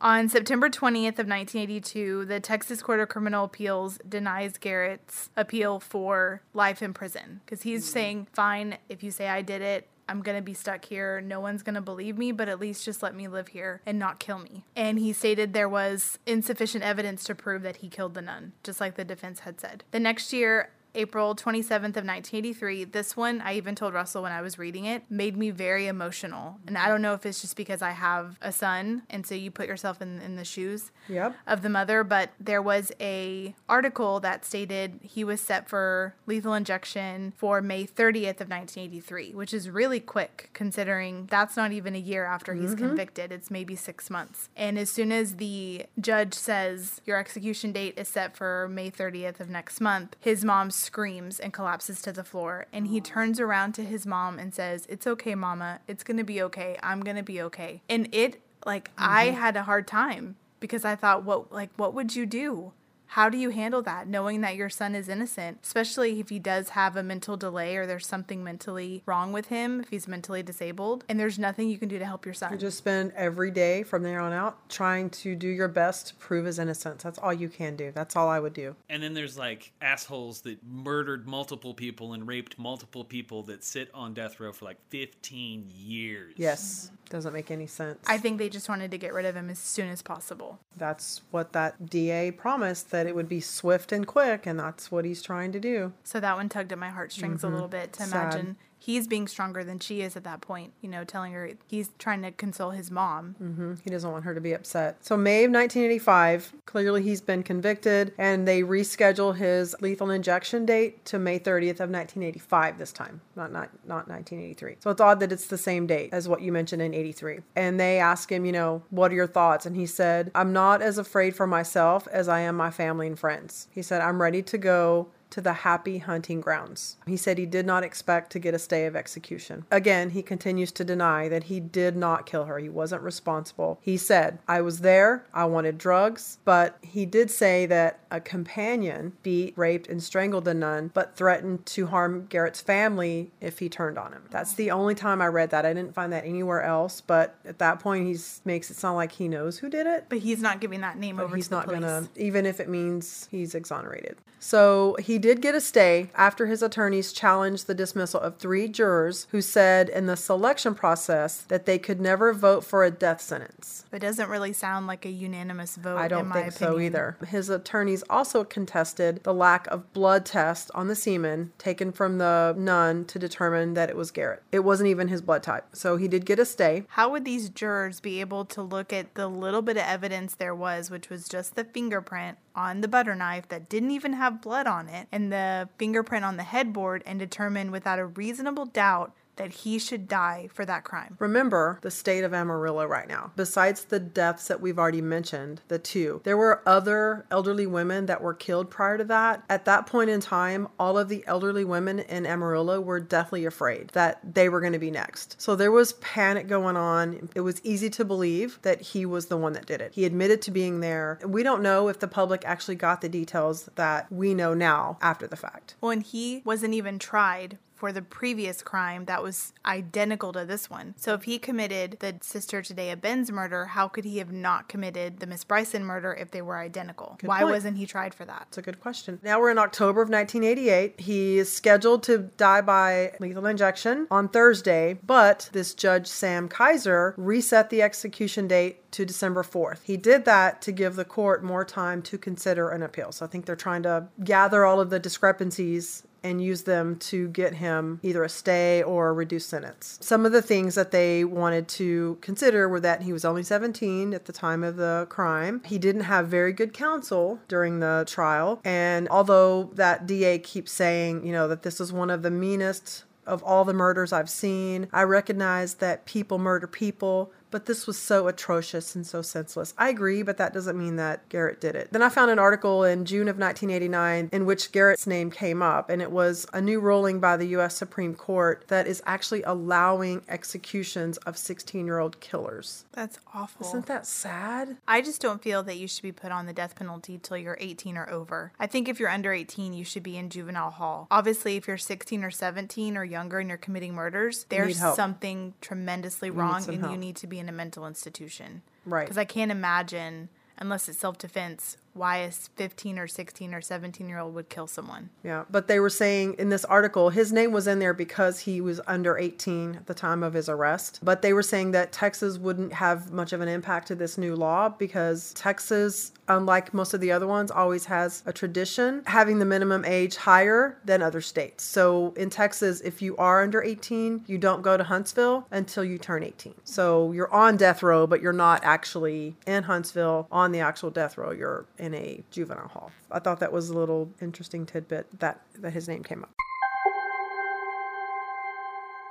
On September 20th of 1982, the Texas Court of Criminal Appeals denies Garrett's appeal for life in prison because he's mm. saying, "Fine, if you say I did it, I'm going to be stuck here. No one's going to believe me, but at least just let me live here and not kill me." And he stated there was insufficient evidence to prove that he killed the nun, just like the defense had said. The next year, April 27th of 1983. This one, I even told Russell when I was reading it, made me very emotional. And I don't know if it's just because I have a son and so you put yourself in, in the shoes Yep. of the mother, but there was a article that stated he was set for lethal injection for May 30th of 1983, which is really quick considering that's not even a year after he's mm-hmm. convicted. It's maybe 6 months. And as soon as the judge says your execution date is set for May 30th of next month, his mom screams and collapses to the floor and he turns around to his mom and says, "It's okay, mama. It's going to be okay. I'm going to be okay." And it like I mm-hmm. had a hard time because I thought what like what would you do? How do you handle that, knowing that your son is innocent, especially if he does have a mental delay or there's something mentally wrong with him, if he's mentally disabled, and there's nothing you can do to help your son? You just spend every day from there on out trying to do your best to prove his innocence. That's all you can do. That's all I would do. And then there's like assholes that murdered multiple people and raped multiple people that sit on death row for like 15 years. Yes, doesn't make any sense. I think they just wanted to get rid of him as soon as possible. that's what that DA promised that it would be swift and quick, and that's what he's trying to do. So that one tugged at my heartstrings a little bit to Mm-hmm. Sad. imagine he's being stronger than she is at that point, you know, telling her he's trying to console his mom. Mm-hmm. He doesn't want her to be upset. So, May of 1985, clearly he's been convicted, and they reschedule his lethal injection date to May 30th of 1985 this time, not, not, not 1983. So, it's odd that it's the same date as what you mentioned in 83. And they ask him, you know, what are your thoughts? And he said, I'm not as afraid for myself as I am my family and friends. He said, I'm ready to go to the happy hunting grounds. He said he did not expect to get a stay of execution. Again, he continues to deny that he did not kill her. He wasn't responsible. He said, I was there, I wanted drugs, but he did say that a companion beat, raped, and strangled the nun, but threatened to harm Garrett's family if he turned on him. That's the only time I read that. I didn't find that anywhere else, but at that point, he makes it sound like he knows who did it. But he's not giving that name But over he's to the not police. gonna, even if it means he's exonerated. So he did get a stay after his attorneys challenged the dismissal of three jurors who said in the selection process that they could never vote for a death sentence. It doesn't really sound like a unanimous vote. I don't my think so opinion. either. His attorneys also contested the lack of blood test on the semen taken from the nun to determine that it was Garrett. It wasn't even his blood type. So he did get a stay. How would these jurors be able to look at the little bit of evidence there was, which was just the fingerprint on the butter knife that didn't even have blood on it, and the fingerprint on the headboard, and determine without a reasonable doubt that he should die for that crime? Remember the state of Amarillo right now. Besides the deaths that we've already mentioned, the two, there were other elderly women that were killed prior to that. At that point in time, all of the elderly women in Amarillo were deathly afraid that they were going to be next. So there was panic going on. It was easy to believe that he was the one that did it. He admitted to being there. We don't know if the public actually got the details that we know now after the fact. And he wasn't even tried for the previous crime that was identical to this one. So if he committed the sister today, Tadea Benz murder, how could he have not committed the Miss Bryson murder if they were identical? Why point. wasn't he tried for that? That's a good question. Now we're in October of 1988. He is scheduled to die by lethal injection on Thursday, but this judge, Sam Kaiser, reset the execution date to December 4th. He did that to give the court more time to consider an appeal. So I think they're trying to gather all of the discrepancies and use them to get him either a stay or a reduced sentence. Some of the things that they wanted to consider were that he was only 17 at the time of the crime. He didn't have very good counsel during the trial. And although that DA keeps saying, you know, that this is one of the meanest of all the murders I've seen, I recognize that people murder people, but this was so atrocious and so senseless. I agree, but that doesn't mean that Garrett did it. Then I found an article in June of 1989 in which Garrett's name came up, and it was a new ruling by the U.S. Supreme Court that is actually allowing executions of 16 year old killers. That's awful. Isn't that sad? I just don't feel that you should be put on the death penalty till you're 18 or over. I think if you're under 18, you should be in juvenile hall. Obviously, if you're 16 or 17 or younger and you're committing murders, there's something tremendously wrong and help. you need to be in a mental institution. Right. Because I can't imagine, unless it's self defense, why a 15 or 16 or 17 year old would kill someone. Yeah, but they were saying in this article his name was in there because he was under 18 at the time of his arrest. But they were saying that Texas wouldn't have much of an impact to this new law because Texas, unlike most of the other ones, always has a tradition having the minimum age higher than other states. So in Texas, if you are under 18, you don't go to Huntsville until you turn 18. So you're on death row, but you're not actually in Huntsville on the actual death row. You're in a juvenile hall. I thought that was a little interesting tidbit that that his name came up.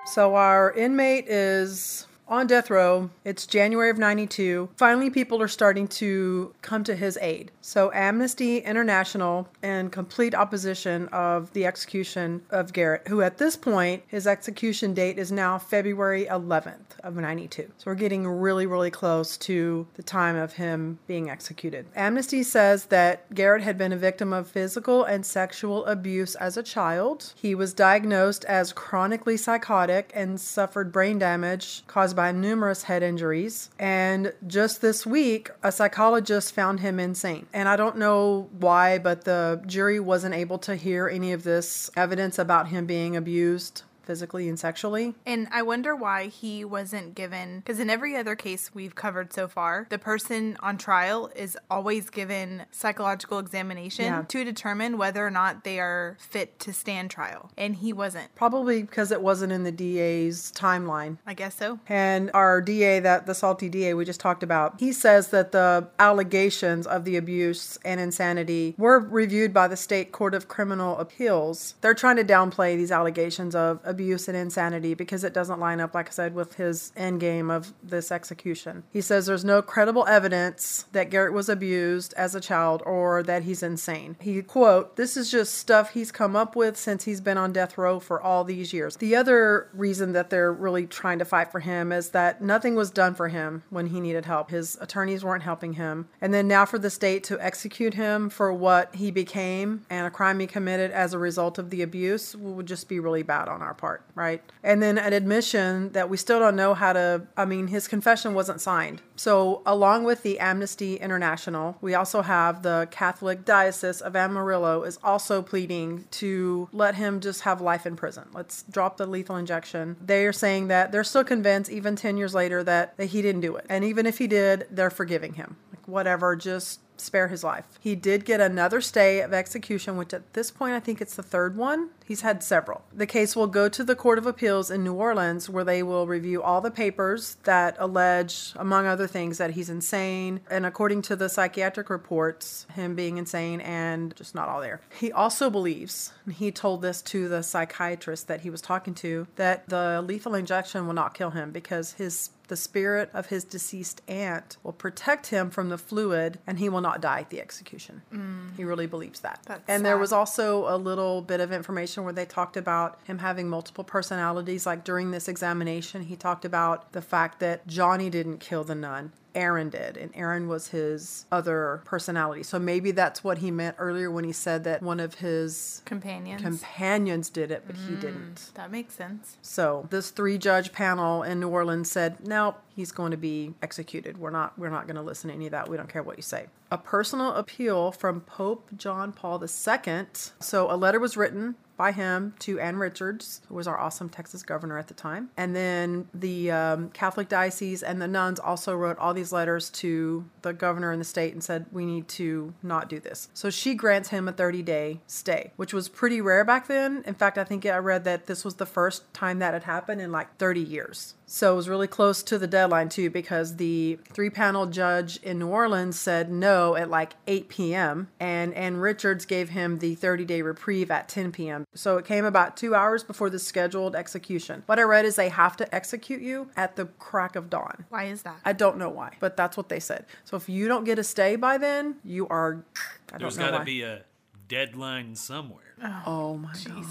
So our inmate is on death row. It's January of 92. Finally, people are starting to come to his aid. So, Amnesty International, in complete opposition of the execution of Garrett, who at this point, his execution date is now February 11th of 92. So, we're getting really, really close to the time of him being executed. Amnesty says that Garrett had been a victim of physical and sexual abuse as a child. He was diagnosed as chronically psychotic and suffered brain damage by numerous head injuries. And just this week, a psychologist found him insane. And I don't know why, but the jury wasn't able to hear any of this evidence about him being abused physically and sexually. And I wonder why he wasn't given, because in every other case we've covered so far, the person on trial is always given psychological examination Yeah. to determine whether or not they are fit to stand trial. And he wasn't. Probably because it wasn't in the DA's timeline. I guess so. And our DA, that the salty DA we just talked about, he says that the allegations of the abuse and insanity were reviewed by the State Court of Criminal Appeals. They're trying to downplay these allegations of abuse and insanity because it doesn't line up, like I said, with his end game of this execution. He says there's no credible evidence that Garrett was abused as a child or that he's insane. He quote, "This is just stuff he's come up with since he's been on death row for all these years." The other reason that they're really trying to fight for him is that nothing was done for him when he needed help. His attorneys weren't helping him. And then now for the state to execute him for what he became and a crime he committed as a result of the abuse would just be really bad on our part, right? And then an admission that we still don't know how to, I mean, his confession wasn't signed. So, along with the Amnesty International, we also have the Catholic Diocese of Amarillo is also pleading to let him just have life in prison. Let's drop the lethal injection. They are saying that they're still convinced, even 10 years later, that, that he didn't do it. And even if he did, they're forgiving him. Like, whatever, just spare his life. He did get another stay of execution, which at this point I think it's the third one. He's had several. The case will go to the Court of Appeals in New Orleans, where they will review all the papers that allege, among other things, that he's insane. And according to the psychiatric reports, him being insane and just not all there. He also believes, and he told this to the psychiatrist that he was talking to, that the lethal injection will not kill him because his the spirit of his deceased aunt will protect him from the fluid and he will not die at the execution. Mm. He really believes that. That's and there was also a little bit of information where they talked about him having multiple personalities. Like during this examination, he talked about the fact that Johnny didn't kill the nun. Aaron did, and Aaron was his other personality. So maybe that's what he meant earlier when he said that one of his Companions. companions did it, but he mm, didn't. that makes sense. So this three judge panel in New Orleans said, "No, he's going to be executed. We're not we're not going to listen to any of that. We don't care what you say." A personal appeal from Pope John Paul II. So a letter was written by him to Ann Richards, who was our awesome Texas governor at the time. And then the um, Catholic diocese and the nuns also wrote all these letters to the governor in the state and said, we need to not do this. So she grants him a 30 day stay, which was pretty rare back then. In fact, I think I read that this was the first time that had happened in like 30 years. So it was really close to the deadline too, because the three panel judge in New Orleans said no at like 8 p.m. and Ann Richards gave him the 30 day reprieve at 10 p.m. So it came about two hours before the scheduled execution. What I read is they have to execute you at the crack of dawn. Why is that? I don't know why, but that's what they said. So if you don't get a stay by then, you are. I don't There's know got to be a deadline somewhere. Oh my god.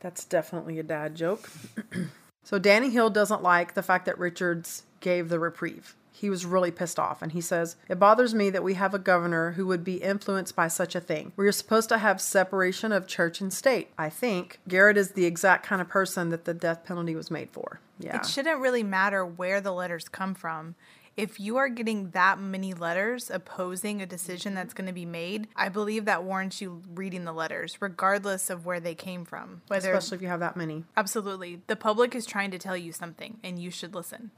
That's definitely a dad joke. so Danny Hill doesn't like the fact that Richards gave the reprieve. He was really pissed off and he says, It bothers me that we have a governor who would be influenced by such a thing. We are supposed to have separation of church and state. I think Garrett is the exact kind of person that the death penalty was made for. Yeah. It shouldn't really matter where the letters come from. If you are getting that many letters opposing a decision that's going to be made, I believe that warrants you reading the letters, regardless of where they came from. Whether Especially if you have that many. absolutely, the public is trying to tell you something, and you should listen.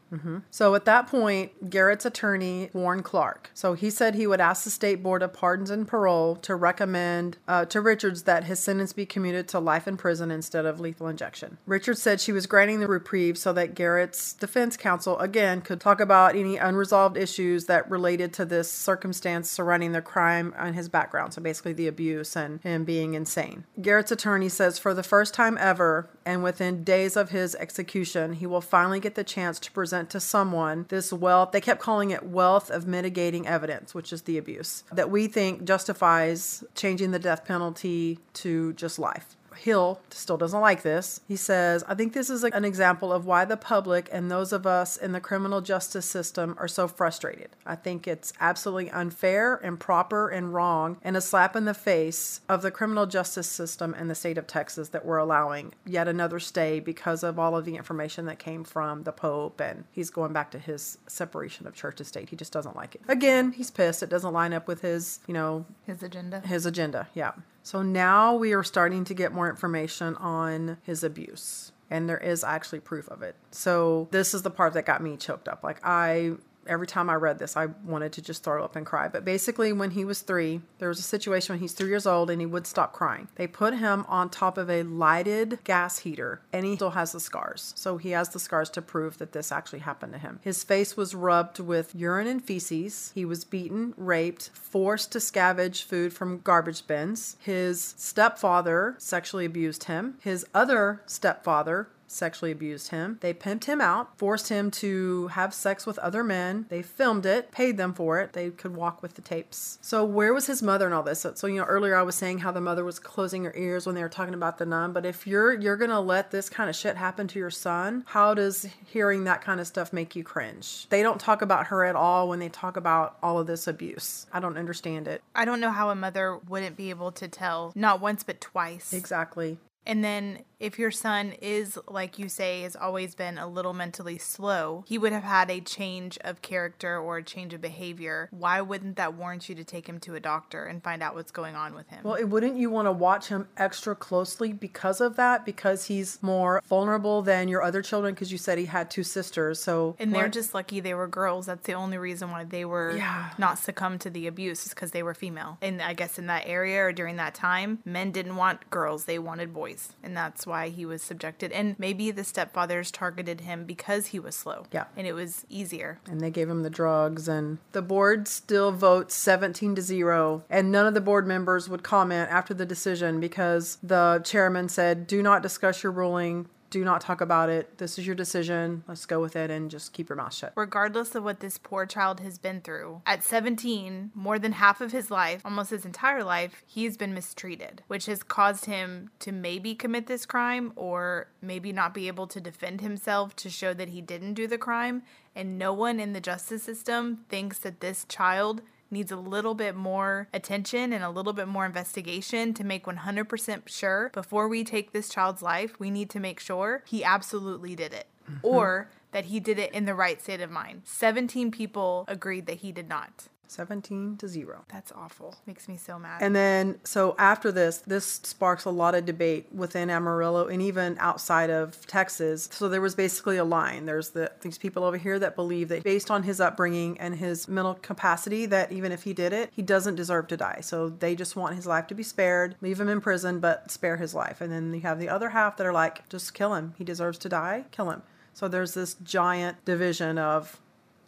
So at that point, Garrett's attorney, Warren Clark, so he said he would ask the State Board of Pardons and Parole to recommend uh, to Richards that his sentence be commuted to life in prison instead of lethal injection. Richards said she was granting the reprieve so that Garrett's defense counsel, again, could talk about any unresolved issues that related to this circumstance surrounding the crime and his background. So basically, the abuse and him being insane. Garrett's attorney says for the first time ever, and within days of his execution, he will finally get the chance to present to someone this wealth. They kept calling it wealth of mitigating evidence, which is the abuse, that we think justifies changing the death penalty to just life. Hill still doesn't like this. He says, I think this is an example of why the public and those of us in the criminal justice system are so frustrated. I think it's absolutely unfair, and improper, and wrong, and a slap in the face of the criminal justice system in the state of Texas that we're allowing yet another stay because of all of the information that came from the Pope, and he's going back to his separation of church and state. He just doesn't like it. Again, he's pissed. It doesn't line up with his, you know, His agenda. his agenda. Yeah. So now we are starting to get more information on his abuse. And there is actually proof of it. So this is the part that got me choked up. Like I every time I read this, I wanted to just throw up and cry. But basically, when he was three, there was a situation when he's three years old and he would stop crying. They put him on top of a lighted gas heater and he still has the scars. So he has the scars to prove that this actually happened to him. His face was rubbed with urine and feces. He was beaten, raped, forced to scavenge food from garbage bins. His stepfather sexually abused him. His other stepfather sexually abused him. They pimped him out, forced him to have sex with other men. They filmed it, paid them for it. They could walk with the tapes. So where was his mother and all this? So, so, you know, earlier I was saying how the mother was closing her ears when they were talking about the nun. But if you're you're gonna let this kind of shit happen to your son, how does hearing that kind of stuff make you cringe? They don't talk about her at all when they talk about all of this abuse. I don't understand it. I don't know how a mother wouldn't be able to tell, not once, but twice. Exactly. And then, if your son is, like you say, has always been a little mentally slow, he would have had a change of character or a change of behavior. Why wouldn't that warrant you to take him to a doctor and find out what's going on with him? Well, it, wouldn't you want to watch him extra closely because of that? Because he's more vulnerable than your other children. Because you said he had two sisters, so and they're just lucky they were girls. That's the only reason why they were Yeah. not succumbed to the abuse is because they were female. And I guess in that area or during that time, men didn't want girls; they wanted boys, and that's why he was subjected. And maybe the stepfathers targeted him because he was slow. Yeah. and it was easier. and they gave him the drugs and the board still votes 17 to 0 and none of the board members would comment after the decision because the chairman said do not discuss your ruling do not talk about it. This is your decision. Let's go with it and just keep your mouth shut. Regardless of what this poor child has been through, at 17, more than half of his life, almost his entire life, he's been mistreated, which has caused him to maybe commit this crime or maybe not be able to defend himself to show that he didn't do the crime. And no one in the justice system thinks that this child needs a little bit more attention and a little bit more investigation to make 100% sure before we take this child's life, we need to make sure he absolutely did it mm-hmm. or that he did it in the right state of mind. 17 people agreed that he did not. 17 to 0 That's awful. Makes me so mad. And then, so after this, this sparks a lot of debate within Amarillo and even outside of Texas. So there was basically a line. There's the these people over here that believe that based on his upbringing and his mental capacity, that even if he did it, he doesn't deserve to die. So they just want his life to be spared, leave him in prison, but spare his life. And then you have the other half that are like, just kill him. He deserves to die. Kill him. So there's this giant division of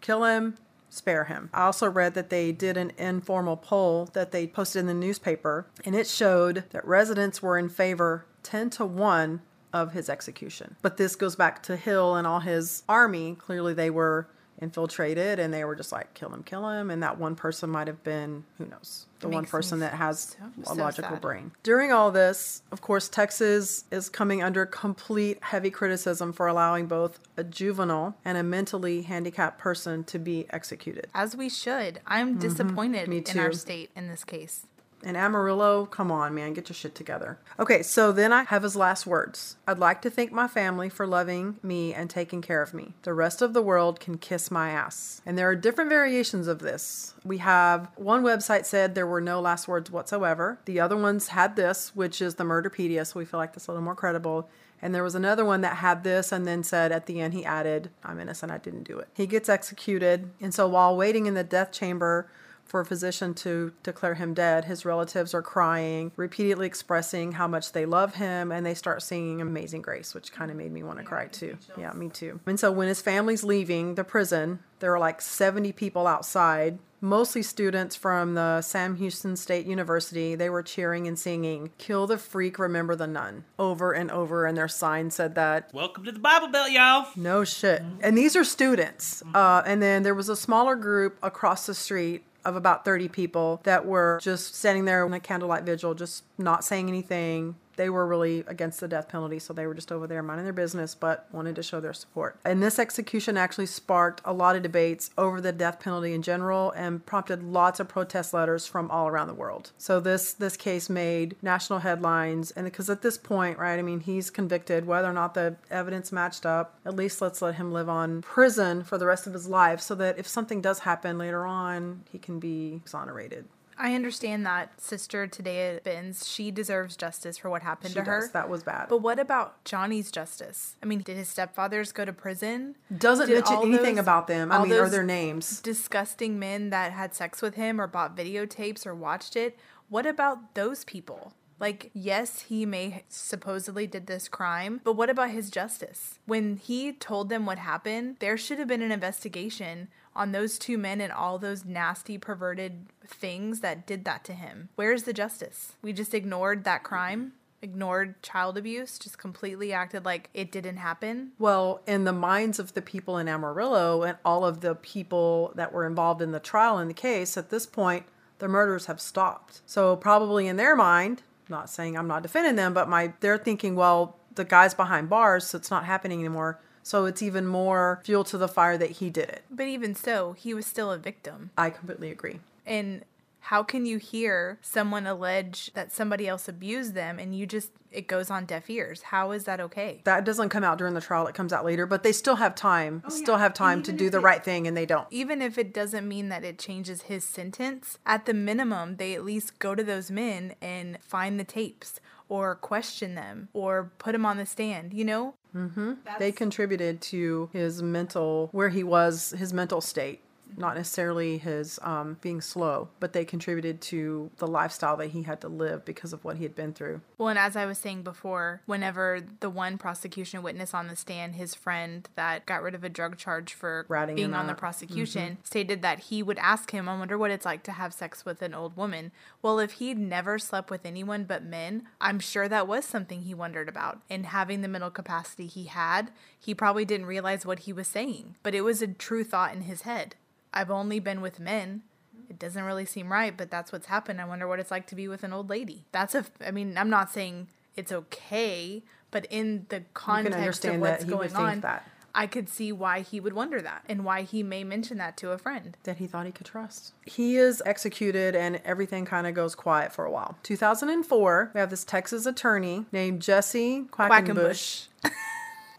kill him, spare him. I also read that they did an informal poll that they posted in the newspaper, and it showed that residents were in favor 10 to 1 of his execution. But this goes back to Hill and all his army. Clearly, they were infiltrated and they were just like, kill him, kill him. And that one person might have been, who knows, the one person that has so- a logical sad. brain. During all this, of course, Texas is coming under complete heavy criticism for allowing both a juvenile and a mentally handicapped person to be executed. As we should. I'm disappointed Mm-hmm. Me in our state in this case. And Amarillo, come on, man, get your shit together. Okay, so then I have his last words. I'd like to thank my family for loving me and taking care of me. The rest of the world can kiss my ass. And there are different variations of this. We have one website said there were no last words whatsoever. The other ones had this, which is the Murderpedia, so we feel like that's a little more credible. And there was another one that had this and then said at the end he added, I'm innocent, I didn't do it. He gets executed. And so while waiting in the death chamber, for a physician to declare him dead. His relatives are crying, repeatedly expressing how much they love him, and they start singing Amazing Grace, which kind of made me want to cry too. Yeah, me too. And so when his family's leaving the prison, there are like 70 people outside, mostly students from the Sam Houston State University. They were cheering and singing, Kill the Freak, Remember the Nun, over and over, and their sign said that. Welcome to the Bible Belt, y'all. No shit. And these are students. Uh, and then there was a smaller group across the street of about 30 people that were just standing there in a candlelight vigil, just not saying anything. They were really against the death penalty, so they were just over there minding their business, but wanted to show their support. And this execution actually sparked a lot of debates over the death penalty in general and prompted lots of protest letters from all around the world. So this this case made national headlines, and because at this point, right, I mean, he's convicted, whether or not the evidence matched up. At least let's let him live on prison for the rest of his life, so that if something does happen later on, he can be exonerated. I understand that Sister Tadea Benz, she deserves justice for what happened She to her. does. That was bad. But what about Johnny's justice? I mean, did his stepfathers go to prison? Doesn't Did mention anything those- about them. I mean, or their names. Disgusting men that had sex with him or bought videotapes or watched it. What about those people? Like, yes, he may supposedly did this crime, but what about his justice? When he told them what happened, there should have been an investigation on those two men and all those nasty, perverted things that did that to him. Where's the justice? We just ignored that crime, ignored child abuse, just completely acted like it didn't happen. Well, in the minds of the people in Amarillo and all of the people that were involved in the trial in the case, at this point, the murders have stopped. So probably in their mind, not saying I'm not defending them, but my they're thinking, well, the guy's behind bars, so it's not happening anymore. So it's even more fuel to the fire that he did it. But even so, he was still a victim. I completely agree. And how can you hear someone allege that somebody else abused them and you just it goes on deaf ears? How is that okay? That doesn't come out during the trial, it comes out later, but they still have time, oh, still have time to do the right thing and they don't. Even if it doesn't mean that it changes his sentence, at the minimum they at least go to those men and find the tapes or question them or put them on the stand, you know? Mm-hmm. they contributed to his mental where he was his mental state not necessarily his um, being slow but they contributed to the lifestyle that he had to live because of what he had been through Well, and as I was saying before, whenever the one prosecution witness on the stand, his friend that got rid of a drug charge for Ratting being on the prosecution stated that he would ask him, I wonder what it's like to have sex with an old woman. Well, if he'd never slept with anyone but men, I'm sure that was something he wondered about. And having the mental capacity he had, he probably didn't realize what he was saying, but it was a true thought in his head. I've only been with men it doesn't really seem right, but that's what's happened. I wonder what it's like to be with an old lady. That's a, I mean, I'm not saying it's okay, but in the context of what's that he would going on, that. I could see why he would wonder that and why he may mention that to a friend. that he thought he could trust he is executed and everything kind of goes quiet for a while 2004 we have this texas attorney named jesse quackenbush Quackenbush.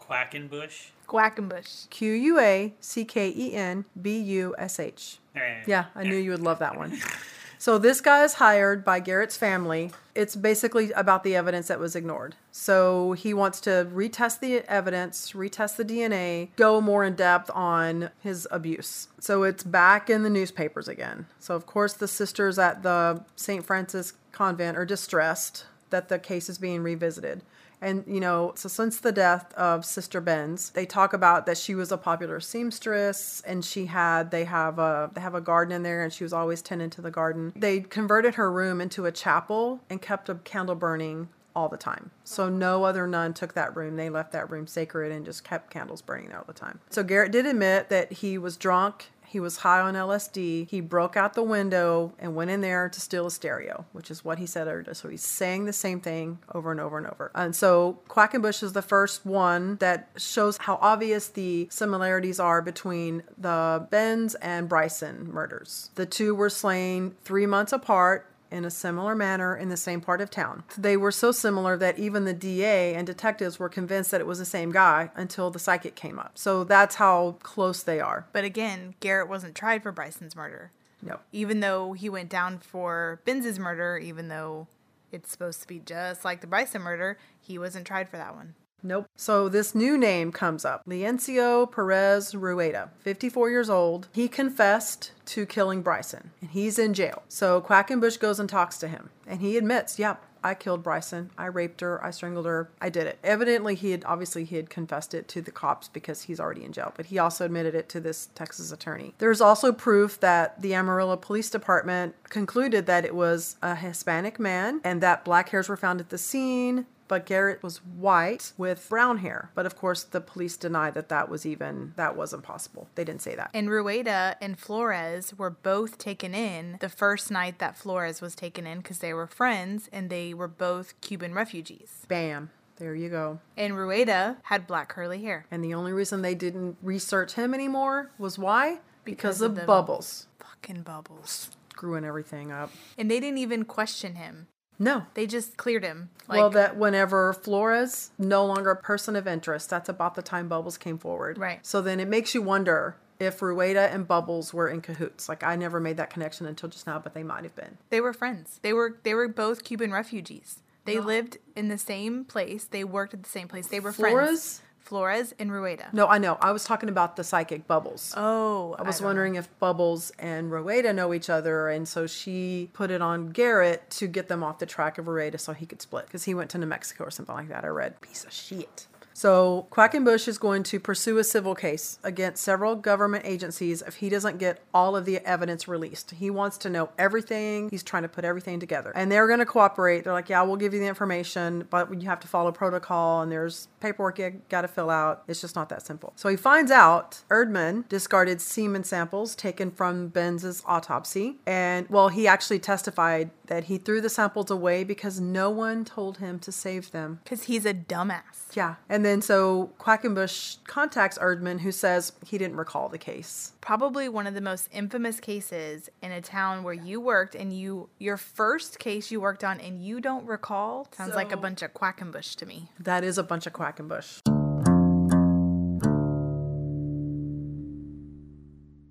Quackenbush. Quackenbush. q-u-a-c-k-e-n-b-u-s-h Yeah, I knew you would love that one. So this guy is hired by Garrett's family. It's basically about the evidence that was ignored. So he wants to retest the evidence, retest the DNA, go more in depth on his abuse. So it's back in the newspapers again. So of course the sisters at the St. Francis convent are distressed that the case is being revisited. And you know, so since the death of Sister Benz, they talk about that she was a popular seamstress, and she had they have a they have a garden in there, and she was always tending to the garden. They converted her room into a chapel and kept a candle burning all the time. So no other nun took that room. They left that room sacred and just kept candles burning there all the time. So Garrett did admit that he was drunk. He was high on LSD. He broke out the window and went in there to steal a stereo, which is what he said. So he's saying the same thing over and over and over. And so Quackenbush is the first one that shows how obvious the similarities are between the Benz and Bryson murders. The two were slain three months apart in a similar manner in the same part of town. They were so similar that even the DA and detectives were convinced that it was the same guy until the psychic came up. So that's how close they are. But again, Garrett wasn't tried for Bryson's murder. No. Even though he went down for Benz's murder, even though it's supposed to be just like the Bryson murder, he wasn't tried for that one. Nope. So this new name comes up. Leoncio Perez Rueda, 54 years old. He confessed to killing Bryson and he's in jail. So Quackenbush goes and talks to him and he admits, yep, I killed Bryson. I raped her. I strangled her. I did it. Evidently, he had obviously he had confessed it to the cops because he's already in jail, but he also admitted it to this Texas attorney. There's also proof that the Amarillo Police Department concluded that it was a Hispanic man and that black hairs were found at the scene but Garrett was white with brown hair. But of course, the police denied that that was even that wasn't possible. They didn't say that. And Rueda and Flores were both taken in the first night that Flores was taken in because they were friends and they were both Cuban refugees. Bam. There you go. And Rueda had black curly hair. And the only reason they didn't research him anymore was why? Because, Because of, of bubbles. Fucking bubbles. Screwing everything up. And they didn't even question him. No. They just cleared him. Like, well, that whenever Flores no longer a person of interest, that's about the time Bubbles came forward. Right. So then it makes you wonder if Rueda and Bubbles were in cahoots. Like I never made that connection until just now, but they might have been. they were friends. They were they were both Cuban refugees. They lived in the same place. They worked at the same place. They were friends. Flores? And Rueda. No, I know. I was talking about the psychic Bubbles. Oh, I was know. wondering if Bubbles and Rueda know each other, and so she put it on Garrett to get them off the track of Rueda so he could split because he went to New Mexico or something like that. I read. Piece of shit. So Quackenbush is going to pursue a civil case against several government agencies if he doesn't get all of the evidence released. He wants to know everything. He's trying to put everything together. And they're going to cooperate. They're like, yeah, we'll give you the information, but you have to follow protocol and there's paperwork you got to fill out. It's just not that simple. So he finds out Erdmann discarded semen samples taken from Benz's autopsy. And well, he actually testified that he threw the samples away because no one told him to save them. Because he's a dumbass. Yeah. And then so Quackenbush contacts Erdmann, who says he didn't recall the case. Probably one of the most infamous cases in a town where you worked and you your first case you worked on and you don't recall sounds like a bunch of quackenbush to me. That is a bunch of Quackenbush.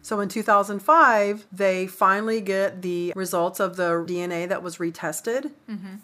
So in 2005, they finally get the results of the DNA that was retested,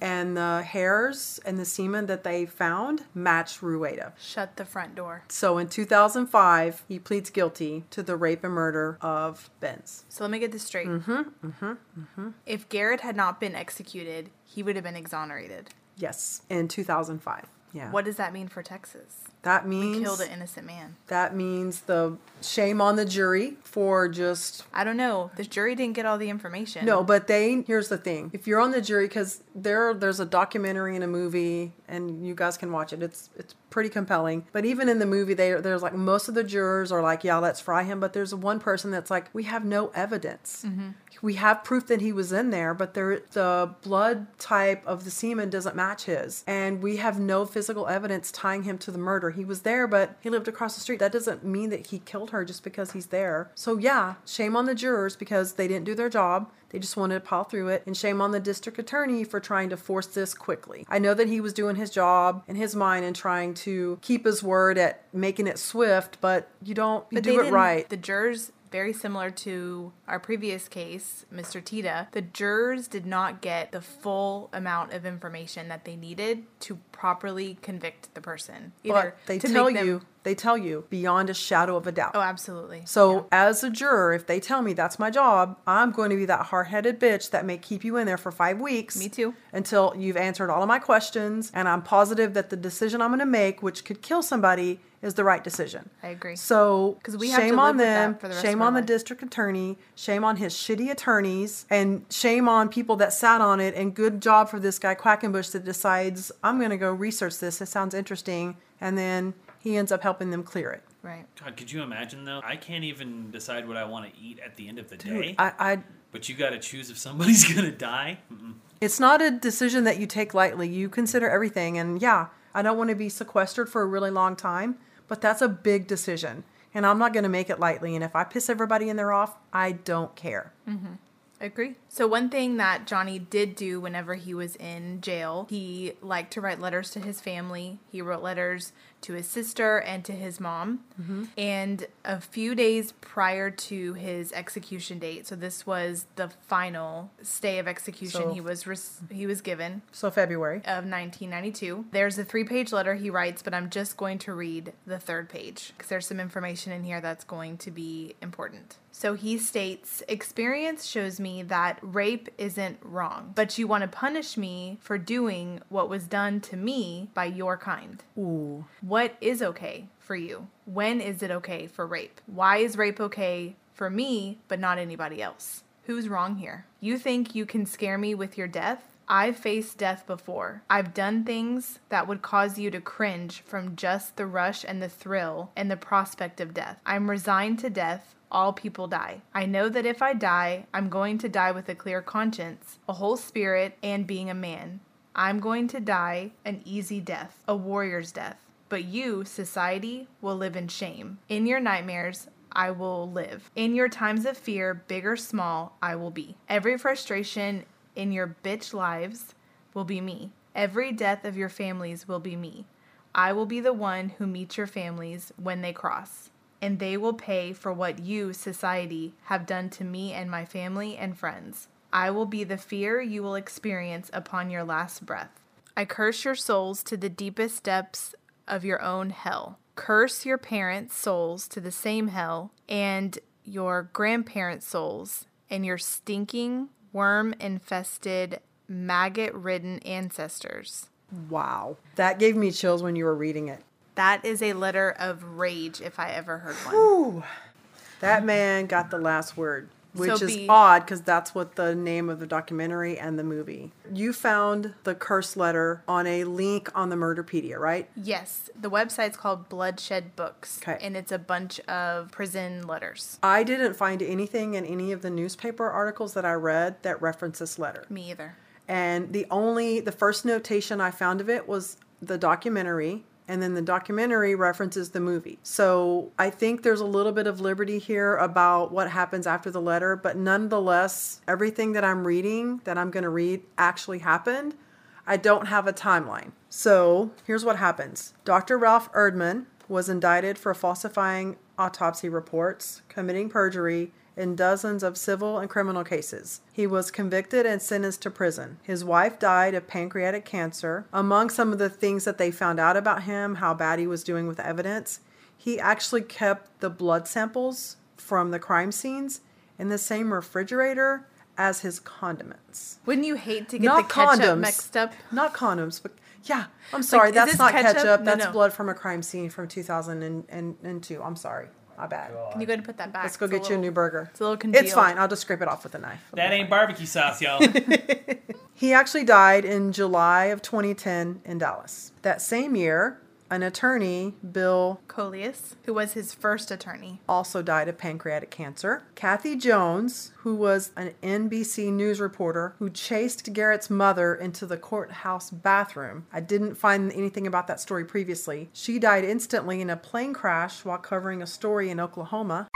and the hairs and the semen that they found matched Rueda. Shut the front door. So in 2005, he pleads guilty to the rape and murder of Benz. So let me get this straight. Mm-hmm, mm-hmm, mm-hmm. If Garrett had not been executed, he would have been exonerated. Yes, in 2005. Yeah. What does that mean for Texas? That means? we Killed an innocent man. That means the shame on the jury for just I don't know. The jury didn't get all the information. No, but they here's the thing. If you're on the jury cuz there there's a documentary and a movie and you guys can watch it. It's it's pretty compelling. But even in the movie they there's like most of the jurors are like, "Yeah, let's fry him," but there's one person that's like, "We have no evidence." Mm-hmm. We have proof that he was in there, but there the blood type of the semen doesn't match his. And we have no physical evidence tying him to the murder. He was there, but he lived across the street. That doesn't mean that he killed her just because he's there. So yeah, shame on the jurors because they didn't do their job. They just wanted to pile through it. And shame on the district attorney for trying to force this quickly. I know that he was doing his job in his mind and trying to keep his word at making it swift, but you don't you But do it right. The jurors, very similar to our previous case, Mr. Tita, the jurors did not get the full amount of information that they needed to properly convict the person. but they to tell make them- you, they tell you beyond a shadow of a doubt. Oh, absolutely. So, as a juror, if they tell me that's my job, I'm going to be that hard headed bitch that may keep you in there for five weeks. Me too. Until you've answered all of my questions, and I'm positive that the decision I'm going to make, which could kill somebody, is the right decision. I agree. So, 'Cause we have shame on live with that them, the shame on the district attorney, shame on his shitty attorneys, and shame on people that sat on it. And good job for this guy Quackenbush that decides I'm going to go research this. It sounds interesting, and then he ends up helping them clear it. right. God, could you imagine though? I can't even decide what I want to eat at the end of the day. I, I but you got to choose if somebody's gonna die. Mm-mm. it's not a decision that you take lightly. You consider everything. And yeah, I don't want to be sequestered for a really long time, but that's a big decision. And I'm not going to make it lightly. And if I piss everybody in there off, I don't care. Mm-hmm. Agree. So one thing that Johnny did do whenever he was in jail, he liked to write letters to his family. He wrote letters to his sister and to his mom. Mm-hmm. And a few days prior to his execution date, so this was the final stay of execution So- he was res- he was given So February. of 1992. There's a three page letter he writes, but I'm just going to read the third page because there's some information in here that's going to be important. So he states Experience shows me that rape isn't wrong, but you want to punish me for doing what was done to me by your kind. Ooh. What is okay for you? When is it okay for rape? Why is rape okay for me, but not anybody else? Who's wrong here? You think you can scare me with your death? I've faced death before. I've done things that would cause you to cringe from just the rush and the thrill and the prospect of death. I'm resigned to death. All people die. I know that if I die, I'm going to die with a clear conscience, a whole spirit, and being a man. I'm going to die an easy death, a warrior's death. But you, society, will live in shame. In your nightmares, I will live. In your times of fear, big or small, I will be. Every frustration in your bitch lives will be me. Every death of your families will be me. I will be the one who meets your families when they cross. And they will pay for what you, society, have done to me and my family and friends. I will be the fear you will experience upon your last breath. I curse your souls to the deepest depths of your own hell. Curse your parents' souls to the same hell, and your grandparents' souls, and your stinking, worm infested, maggot ridden ancestors. Wow. That gave me chills when you were reading it. That is a letter of rage if I ever heard one. That man got the last word, which So is be- odd because that's what the name of the documentary and the movie. You found the curse letter on a link on the Murderpedia, right? Yes, the website's called Bloodshed Books, 'Kay. and it's a bunch of prison letters. I didn't find anything in any of the newspaper articles that I read that referenced this letter. Me either. And the only, the first notation I found of it was the documentary. And then the documentary references the movie. So I think there's a little bit of liberty here about what happens after the letter, but nonetheless, everything that I'm reading, that I'm going to read, actually happened. I don't have a timeline. So here's what happens Dr. Ralph Erdmann was indicted for falsifying autopsy reports, committing perjury, in dozens of civil and criminal cases. He was convicted and sentenced to prison. His wife died of pancreatic cancer. Among some of the things that they found out about him, how bad he was doing with evidence, he actually kept the blood samples from the crime scenes in the same refrigerator as his condiments. Wouldn't you hate to get Not the ketchup condoms. mixed up? Not condoms, but yeah, I'm sorry. is that's not ketchup? ketchup. No, That's no. blood from a crime scene from 2002. I'm sorry. My bad. Can you go ahead and put that back? Let's go It's get you a new burger. It's a little convenient. It's fine. I'll just scrape it off with a knife. That ain't barbecue sauce, y'all. He actually died in July of 2010 in Dallas. That same year, an attorney, Bill, Coleus, who was his first attorney. also died of pancreatic cancer. Kathy Jones, who was an NBC News reporter who chased Garrett's mother into the courthouse bathroom. I didn't find anything about that story previously. She died instantly in a plane crash while covering a story in Oklahoma.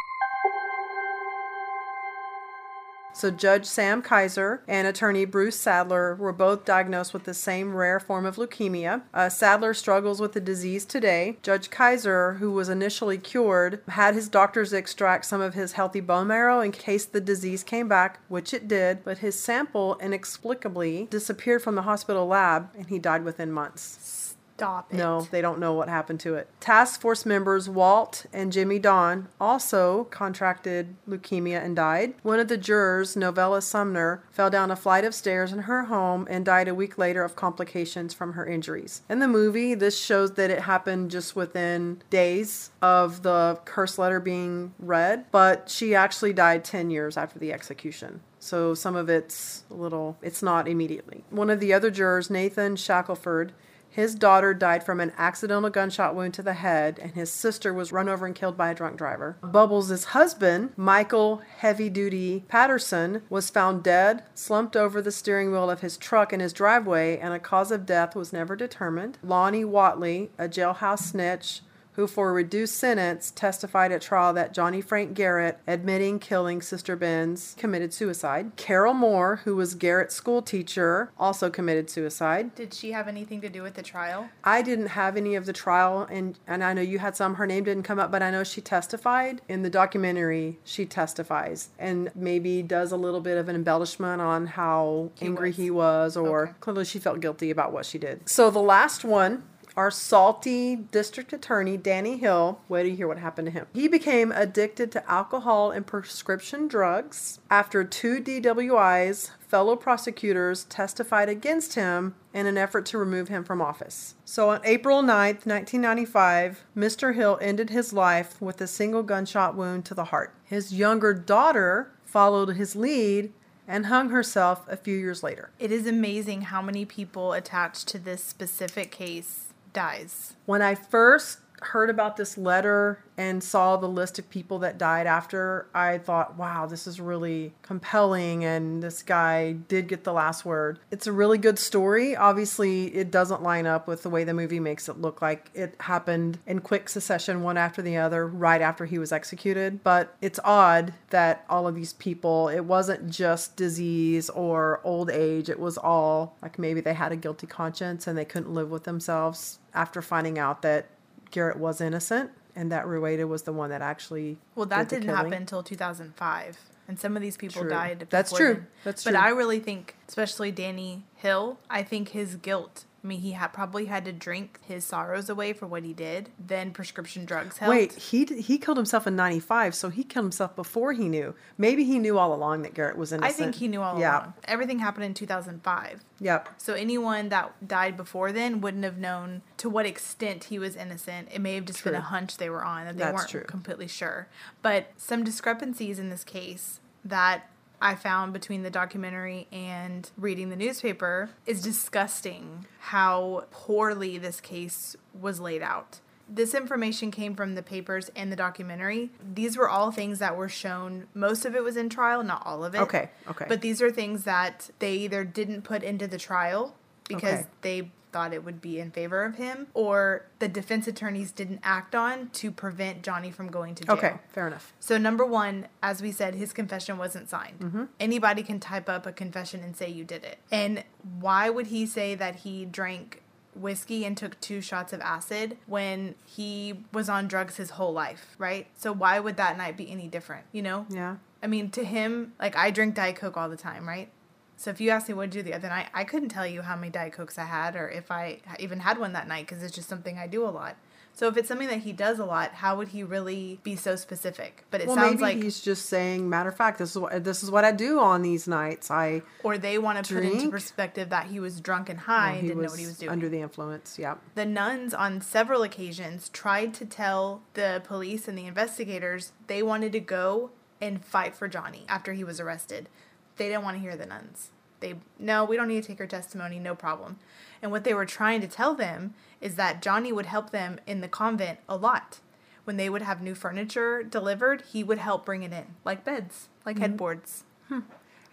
So, Judge Sam Kaiser and attorney Bruce Sadler were both diagnosed with the same rare form of leukemia. Uh, Sadler struggles with the disease today. Judge Kaiser, who was initially cured, had his doctors extract some of his healthy bone marrow in case the disease came back, which it did, but his sample inexplicably disappeared from the hospital lab and he died within months. Stop it. No, they don't know what happened to it. Task force members Walt and Jimmy Don also contracted leukemia and died. One of the jurors, Novella Sumner, fell down a flight of stairs in her home and died a week later of complications from her injuries. In the movie, this shows that it happened just within days of the curse letter being read, but she actually died 10 years after the execution. So some of it's a little, it's not immediately. One of the other jurors, Nathan Shackelford, his daughter died from an accidental gunshot wound to the head, and his sister was run over and killed by a drunk driver. Bubbles' husband, Michael Heavy Duty Patterson, was found dead, slumped over the steering wheel of his truck in his driveway, and a cause of death was never determined. Lonnie Watley, a jailhouse snitch, who for a reduced sentence testified at trial that Johnny Frank Garrett, admitting killing Sister Benz, committed suicide. Carol Moore, who was Garrett's school teacher, also committed suicide. Did she have anything to do with the trial? I didn't have any of the trial, and, and I know you had some. Her name didn't come up, but I know she testified. In the documentary, she testifies and maybe does a little bit of an embellishment on how He angry was. he was, or Okay. clearly she felt guilty about what she did. So the last one. Our salty district attorney, Danny Hill, wait to hear what happened to him. He became addicted to alcohol and prescription drugs. After two DWIs, fellow prosecutors testified against him in an effort to remove him from office. So on April 9th, 1995, Mr. Hill ended his life with a single gunshot wound to the heart. His younger daughter followed his lead and hung herself a few years later. It is amazing how many people attached to this specific case dies. When I first heard about this letter and saw the list of people that died after, I thought, wow, this is really compelling. And this guy did get the last word. It's a really good story. Obviously, it doesn't line up with the way the movie makes it look like it happened in quick succession, one after the other, right after he was executed. But it's odd that all of these people, it wasn't just disease or old age, it was all like maybe they had a guilty conscience and they couldn't live with themselves after finding out that Garrett was innocent and that Rueda was the one that actually Well, that did didn't killing. happen until 2005. And some of these people True. died. That's true. then. That's true. but. I really think, especially Danny Hill, I think his guilt. I mean, he had probably had to drink his sorrows away for what he did. Then prescription drugs helped. Wait, he d- he killed himself in 95, so he killed himself before he knew. Maybe he knew all along that Garrett was innocent. I think he knew all yeah. along. Everything happened in 2005. Yep. So anyone that died before then wouldn't have known to what extent he was innocent. It may have just been a hunch they were on that they That's weren't true. completely sure. But some discrepancies in this case that I found between the documentary and reading the newspaper is disgusting how poorly this case was laid out. This information came from the papers and the documentary. These were all things that were shown. Most of it was in trial, not all of it. Okay, okay. But these are things that they either didn't put into the trial because Okay. they thought it would be in favor of him, or the defense attorneys didn't act on to prevent Johnny from going to jail. Okay, fair enough. So number one, as we said, his confession wasn't signed. Mm-hmm. Anybody can type up a confession and say you did it. And why would he say that he drank whiskey and took two shots of acid when he was on drugs his whole life, right? So why would that night be any different? You know? Yeah. I mean, to him, like I drink Diet Coke all the time, right? So if you asked me what to do the other night, I couldn't tell you how many Diet Cokes I had or if I even had one that night because it's just something I do a lot. So if it's something that he does a lot, how would he really be so specific? But it Well, sounds maybe like, he's just saying, matter of fact, this is what this is what I do on these nights. I or they want to put into perspective that he was drunk and high and didn't know what he was doing. under the influence. Yeah. the nuns on several occasions tried to tell the police and the investigators they wanted to go and fight for Johnny after he was arrested. They didn't want to hear the nuns. They no, we don't need to take her testimony, no problem. And what they were trying to tell them is that Johnny would help them in the convent a lot. When they would have new furniture delivered, he would help bring it in, like beds, like mm-hmm. headboards, hmm. like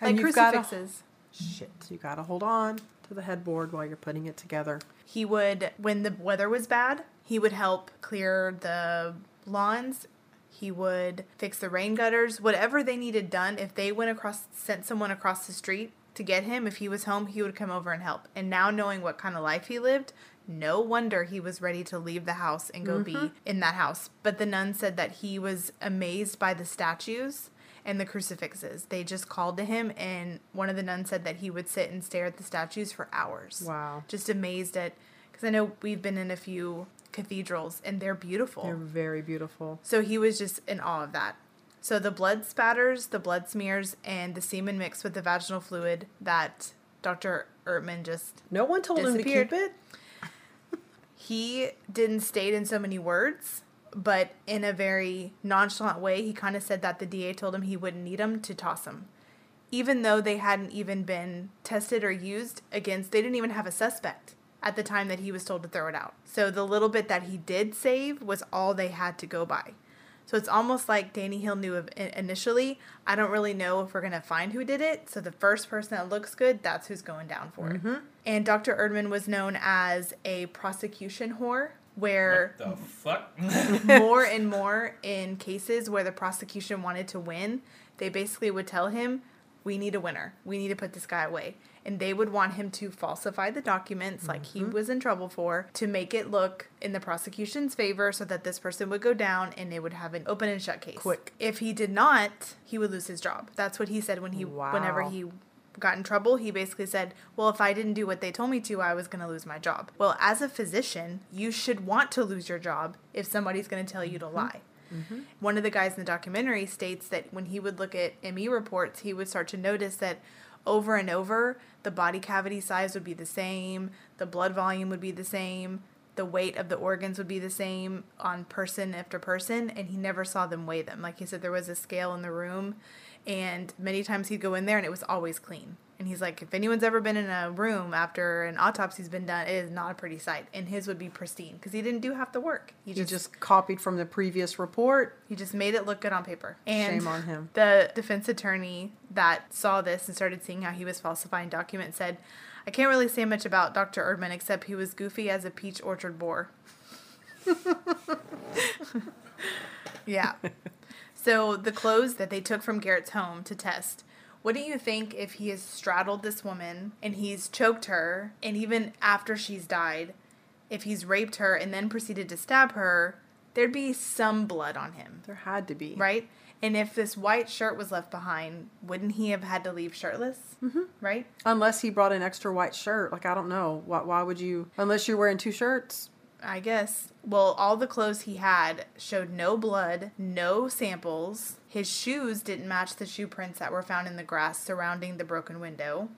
And you've gotta- crucifixes. Shit, you got to hold on to the headboard while you're putting it together. he would when the weather was bad he would help clear the lawns he would fix the rain gutters whatever they needed done if they went across sent someone across the street to get him if he was home he would come over and help. And now knowing what kind of life he lived no wonder he was ready to leave the house and go be mm-hmm. in that house. But the nun said that he was amazed by the statues and the crucifixes. They just called to him and one of the nuns said that he would sit and stare at the statues for hours. Wow. just amazed at because I know we've been in a few cathedrals and they're beautiful. They're very beautiful. so he was just in awe of that. So the blood spatters, the blood smears, and the semen mixed with the vaginal fluid that Dr. Erdmann just No one told him to keep it. he didn't state in so many words, but in a very nonchalant way, he kind of said that the DA told him he wouldn't need them to toss them. Even though they hadn't even been tested or used against, they didn't even have a suspect at the time that he was told to throw it out. So the little bit that he did save was all they had to go by. So it's almost like Danny Hill knew of initially. I don't really know if we're going to find who did it. So the first person that looks good, that's who's going down for it. Mm-hmm. And Dr. Erdmann was known as a prosecution whore. where The fuck? more and more in cases where the prosecution wanted to win, they basically would tell him, "We need a winner. We need to put this guy away." And they would want him to falsify the documents like he mm-hmm. was in trouble for to make it look in the prosecution's favor so that this person would go down and they would have an open and shut case. Quick. If he did not, he would lose his job. That's what he said when he whenever he got in trouble, he basically said, Well, if I didn't do what they told me to, I was going to lose my job. Well, as a physician, you should want to lose your job if somebody's going to tell you to mm-hmm. lie. Mm-hmm. One of the guys in the documentary states that when he would look at ME reports, he would start to notice that over and over, the body cavity size would be the same, the blood volume would be the same, the weight of the organs would be the same on person after person, and he never saw them weigh them. Like he said, there was a scale in the room, and many times he'd go in there and it was always clean. And he's like, if anyone's ever been in a room after an autopsy's been done, it is not a pretty sight. And his would be pristine because he didn't do half the work. He You just, just copied from the previous report. he just made it look good on paper. And Shame on him. The defense attorney that saw this and started seeing how he was falsifying documents said, I can't really say much about Dr. Erdmann except he was goofy as a peach orchard boar. yeah. So the clothes that they took from Garrett's home to test. What do you think if he has straddled this woman and he's choked her, and even after she's died, if he's raped her and then proceeded to stab her, there'd be some blood on him, There had to be. right? And if this white shirt was left behind, wouldn't he have had to leave shirtless? Mm-hmm. Right? Unless he brought an extra white shirt. Like, I don't know. Why, why would you? Unless you're wearing two shirts. I guess. Well, all the clothes he had showed no blood, no samples. His shoes didn't match the shoe prints that were found in the grass surrounding the broken window.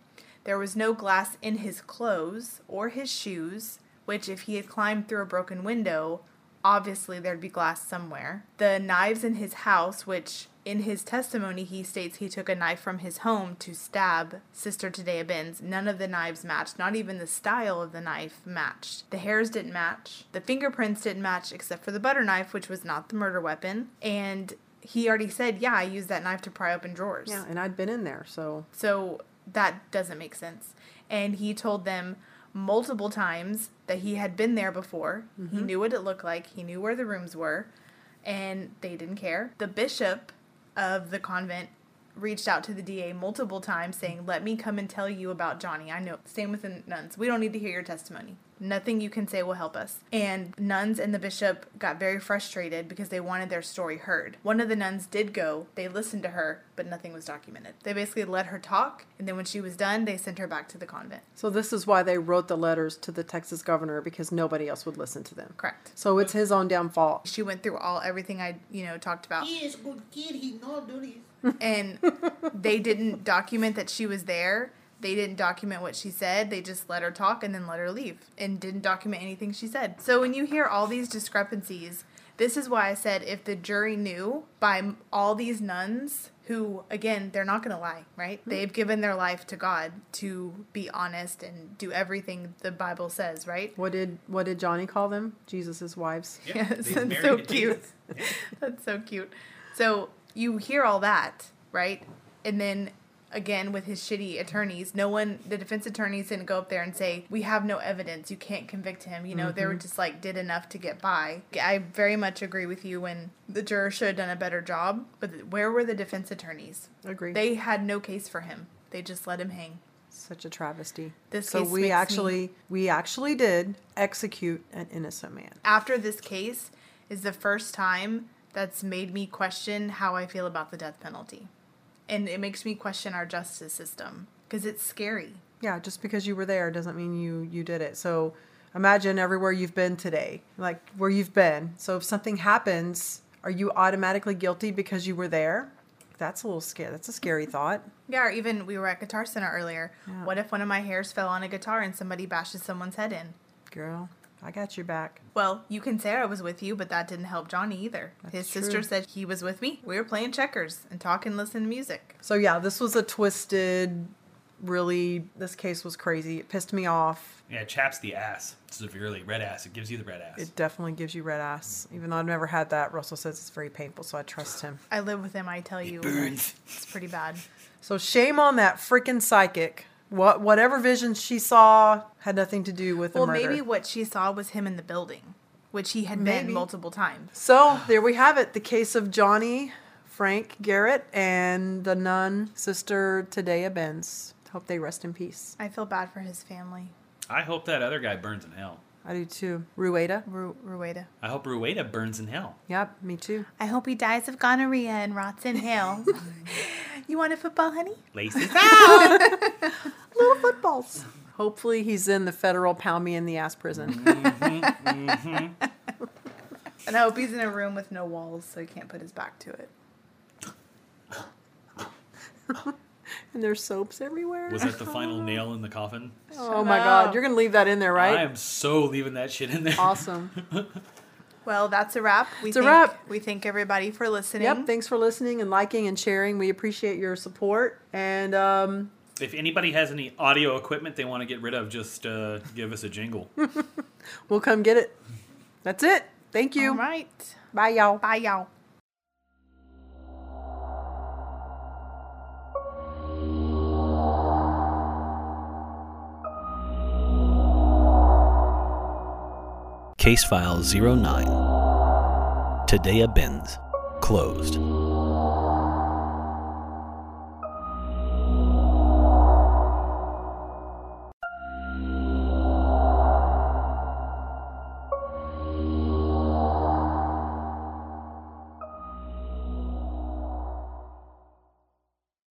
There was no glass in his clothes or his shoes, which, if he had climbed through a broken window, obviously there'd be glass somewhere. The knives in his house, which in his testimony he states he took a knife from his home to stab Sister Tadea Benz, none of the knives matched, not even the style of the knife matched. The hairs didn't match, the fingerprints didn't match except for the butter knife, which was not the murder weapon. And he already said, Yeah, I used that knife to pry open drawers. Yeah, and I'd been in there, so So that doesn't make sense. And he told them multiple times that he had been there before. He mm-hmm. knew what it looked like, he knew where the rooms were, and they didn't care. The bishop of the convent reached out to the DA multiple times saying, Let me come and tell you about Johnny. I know. Same with the nuns. We don't need to hear your testimony. Nothing you can say will help us. And nuns and the bishop got very frustrated because they wanted their story heard. One of the nuns did go, they listened to her, but nothing was documented. They basically let her talk, and then when she was done, they sent her back to the convent. so this is why they wrote the letters to the Texas governor because nobody else would listen to them. Correct. So it's his own damn fault. She went through all everything I, you know, talked about. He is good kid. He not do this. and they didn't document that she was there. They didn't document what she said. They just let her talk and then let her leave and didn't document anything she said. So when you hear all these discrepancies, this is why I said if the jury knew by all these nuns who again, they're not going to lie, right? Hmm. They've given their life to God to be honest and do everything the Bible says, right? What did what did Johnny call them? Jesus' wives. Yes, that's so cute. That's so cute. So you hear all that, right? And then again with his shitty attorneys, no one, the defense attorneys didn't go up there and say, "We have no evidence. You can't convict him." You know, they were mm-hmm. just like did enough to get by. I very much agree with you when the juror should have done a better job. But where were the defense attorneys? Agree. They had no case for him. They just let him hang. Such a travesty. This so case we makes me- actually we actually did execute an innocent man. after this case is the first time that's made me question how I feel about the death penalty. And it makes me question our justice system because it's scary. Yeah, just because you were there doesn't mean you you did it. So imagine everywhere you've been today, like where you've been. So if something happens, are you automatically guilty because you were there? That's a little scary. That's a scary thought. Yeah, or even we were at Guitar Center earlier. What if one of my hairs fell on a guitar and somebody bashes someone's head in? Girl, I got your back. Well, you can say I was with you, but that didn't help Johnny either. His true. sister said he was with me. We were playing checkers and talking, listening to music. So yeah, this was a twisted, really. This case was crazy. It pissed me off. Yeah, it chaps the ass severely. Red ass. It gives you the red ass. It definitely gives you red ass. Even though I've never had that, Russell says it's very painful, so I trust him. I live with him, I tell you. burns. It's pretty bad. So shame on that freaking psychic. What whatever vision she saw had nothing to do with the Well, murder. maybe what she saw was him in the building. which he had Maybe. been multiple times. So there we have it. The case of Johnny Frank Garrett and the nun sister Tadea Benz. Hope they rest in peace. I feel bad for his family. I hope that other guy burns in hell. I do too. Rueda. Ru- Rueda. I hope Rueda burns in hell. Yep, me too. I hope he dies of gonorrhea and rots in hell. you want a football, honey? Laces ah! Little footballs. Hopefully he's in the federal pound me in the ass prison. Mm-hmm, mm-hmm. And I hope he's in a room with no walls so he can't put his back to it. And there's soaps everywhere. Was that the final nail in the coffin? oh my god, you're gonna leave that in there, right? I am so leaving that shit in there. Awesome. Well, that's a wrap. We It's a thank, wrap. We thank everybody for listening. Yep. Thanks for listening and liking and sharing. We appreciate your support. And um, If anybody has any audio equipment they want to get rid of, just uh, give us a jingle. we'll come get it. That's it. Thank you. All right. Bye, y'all. Bye, y'all. Case File 09. Tadea Benz. Closed.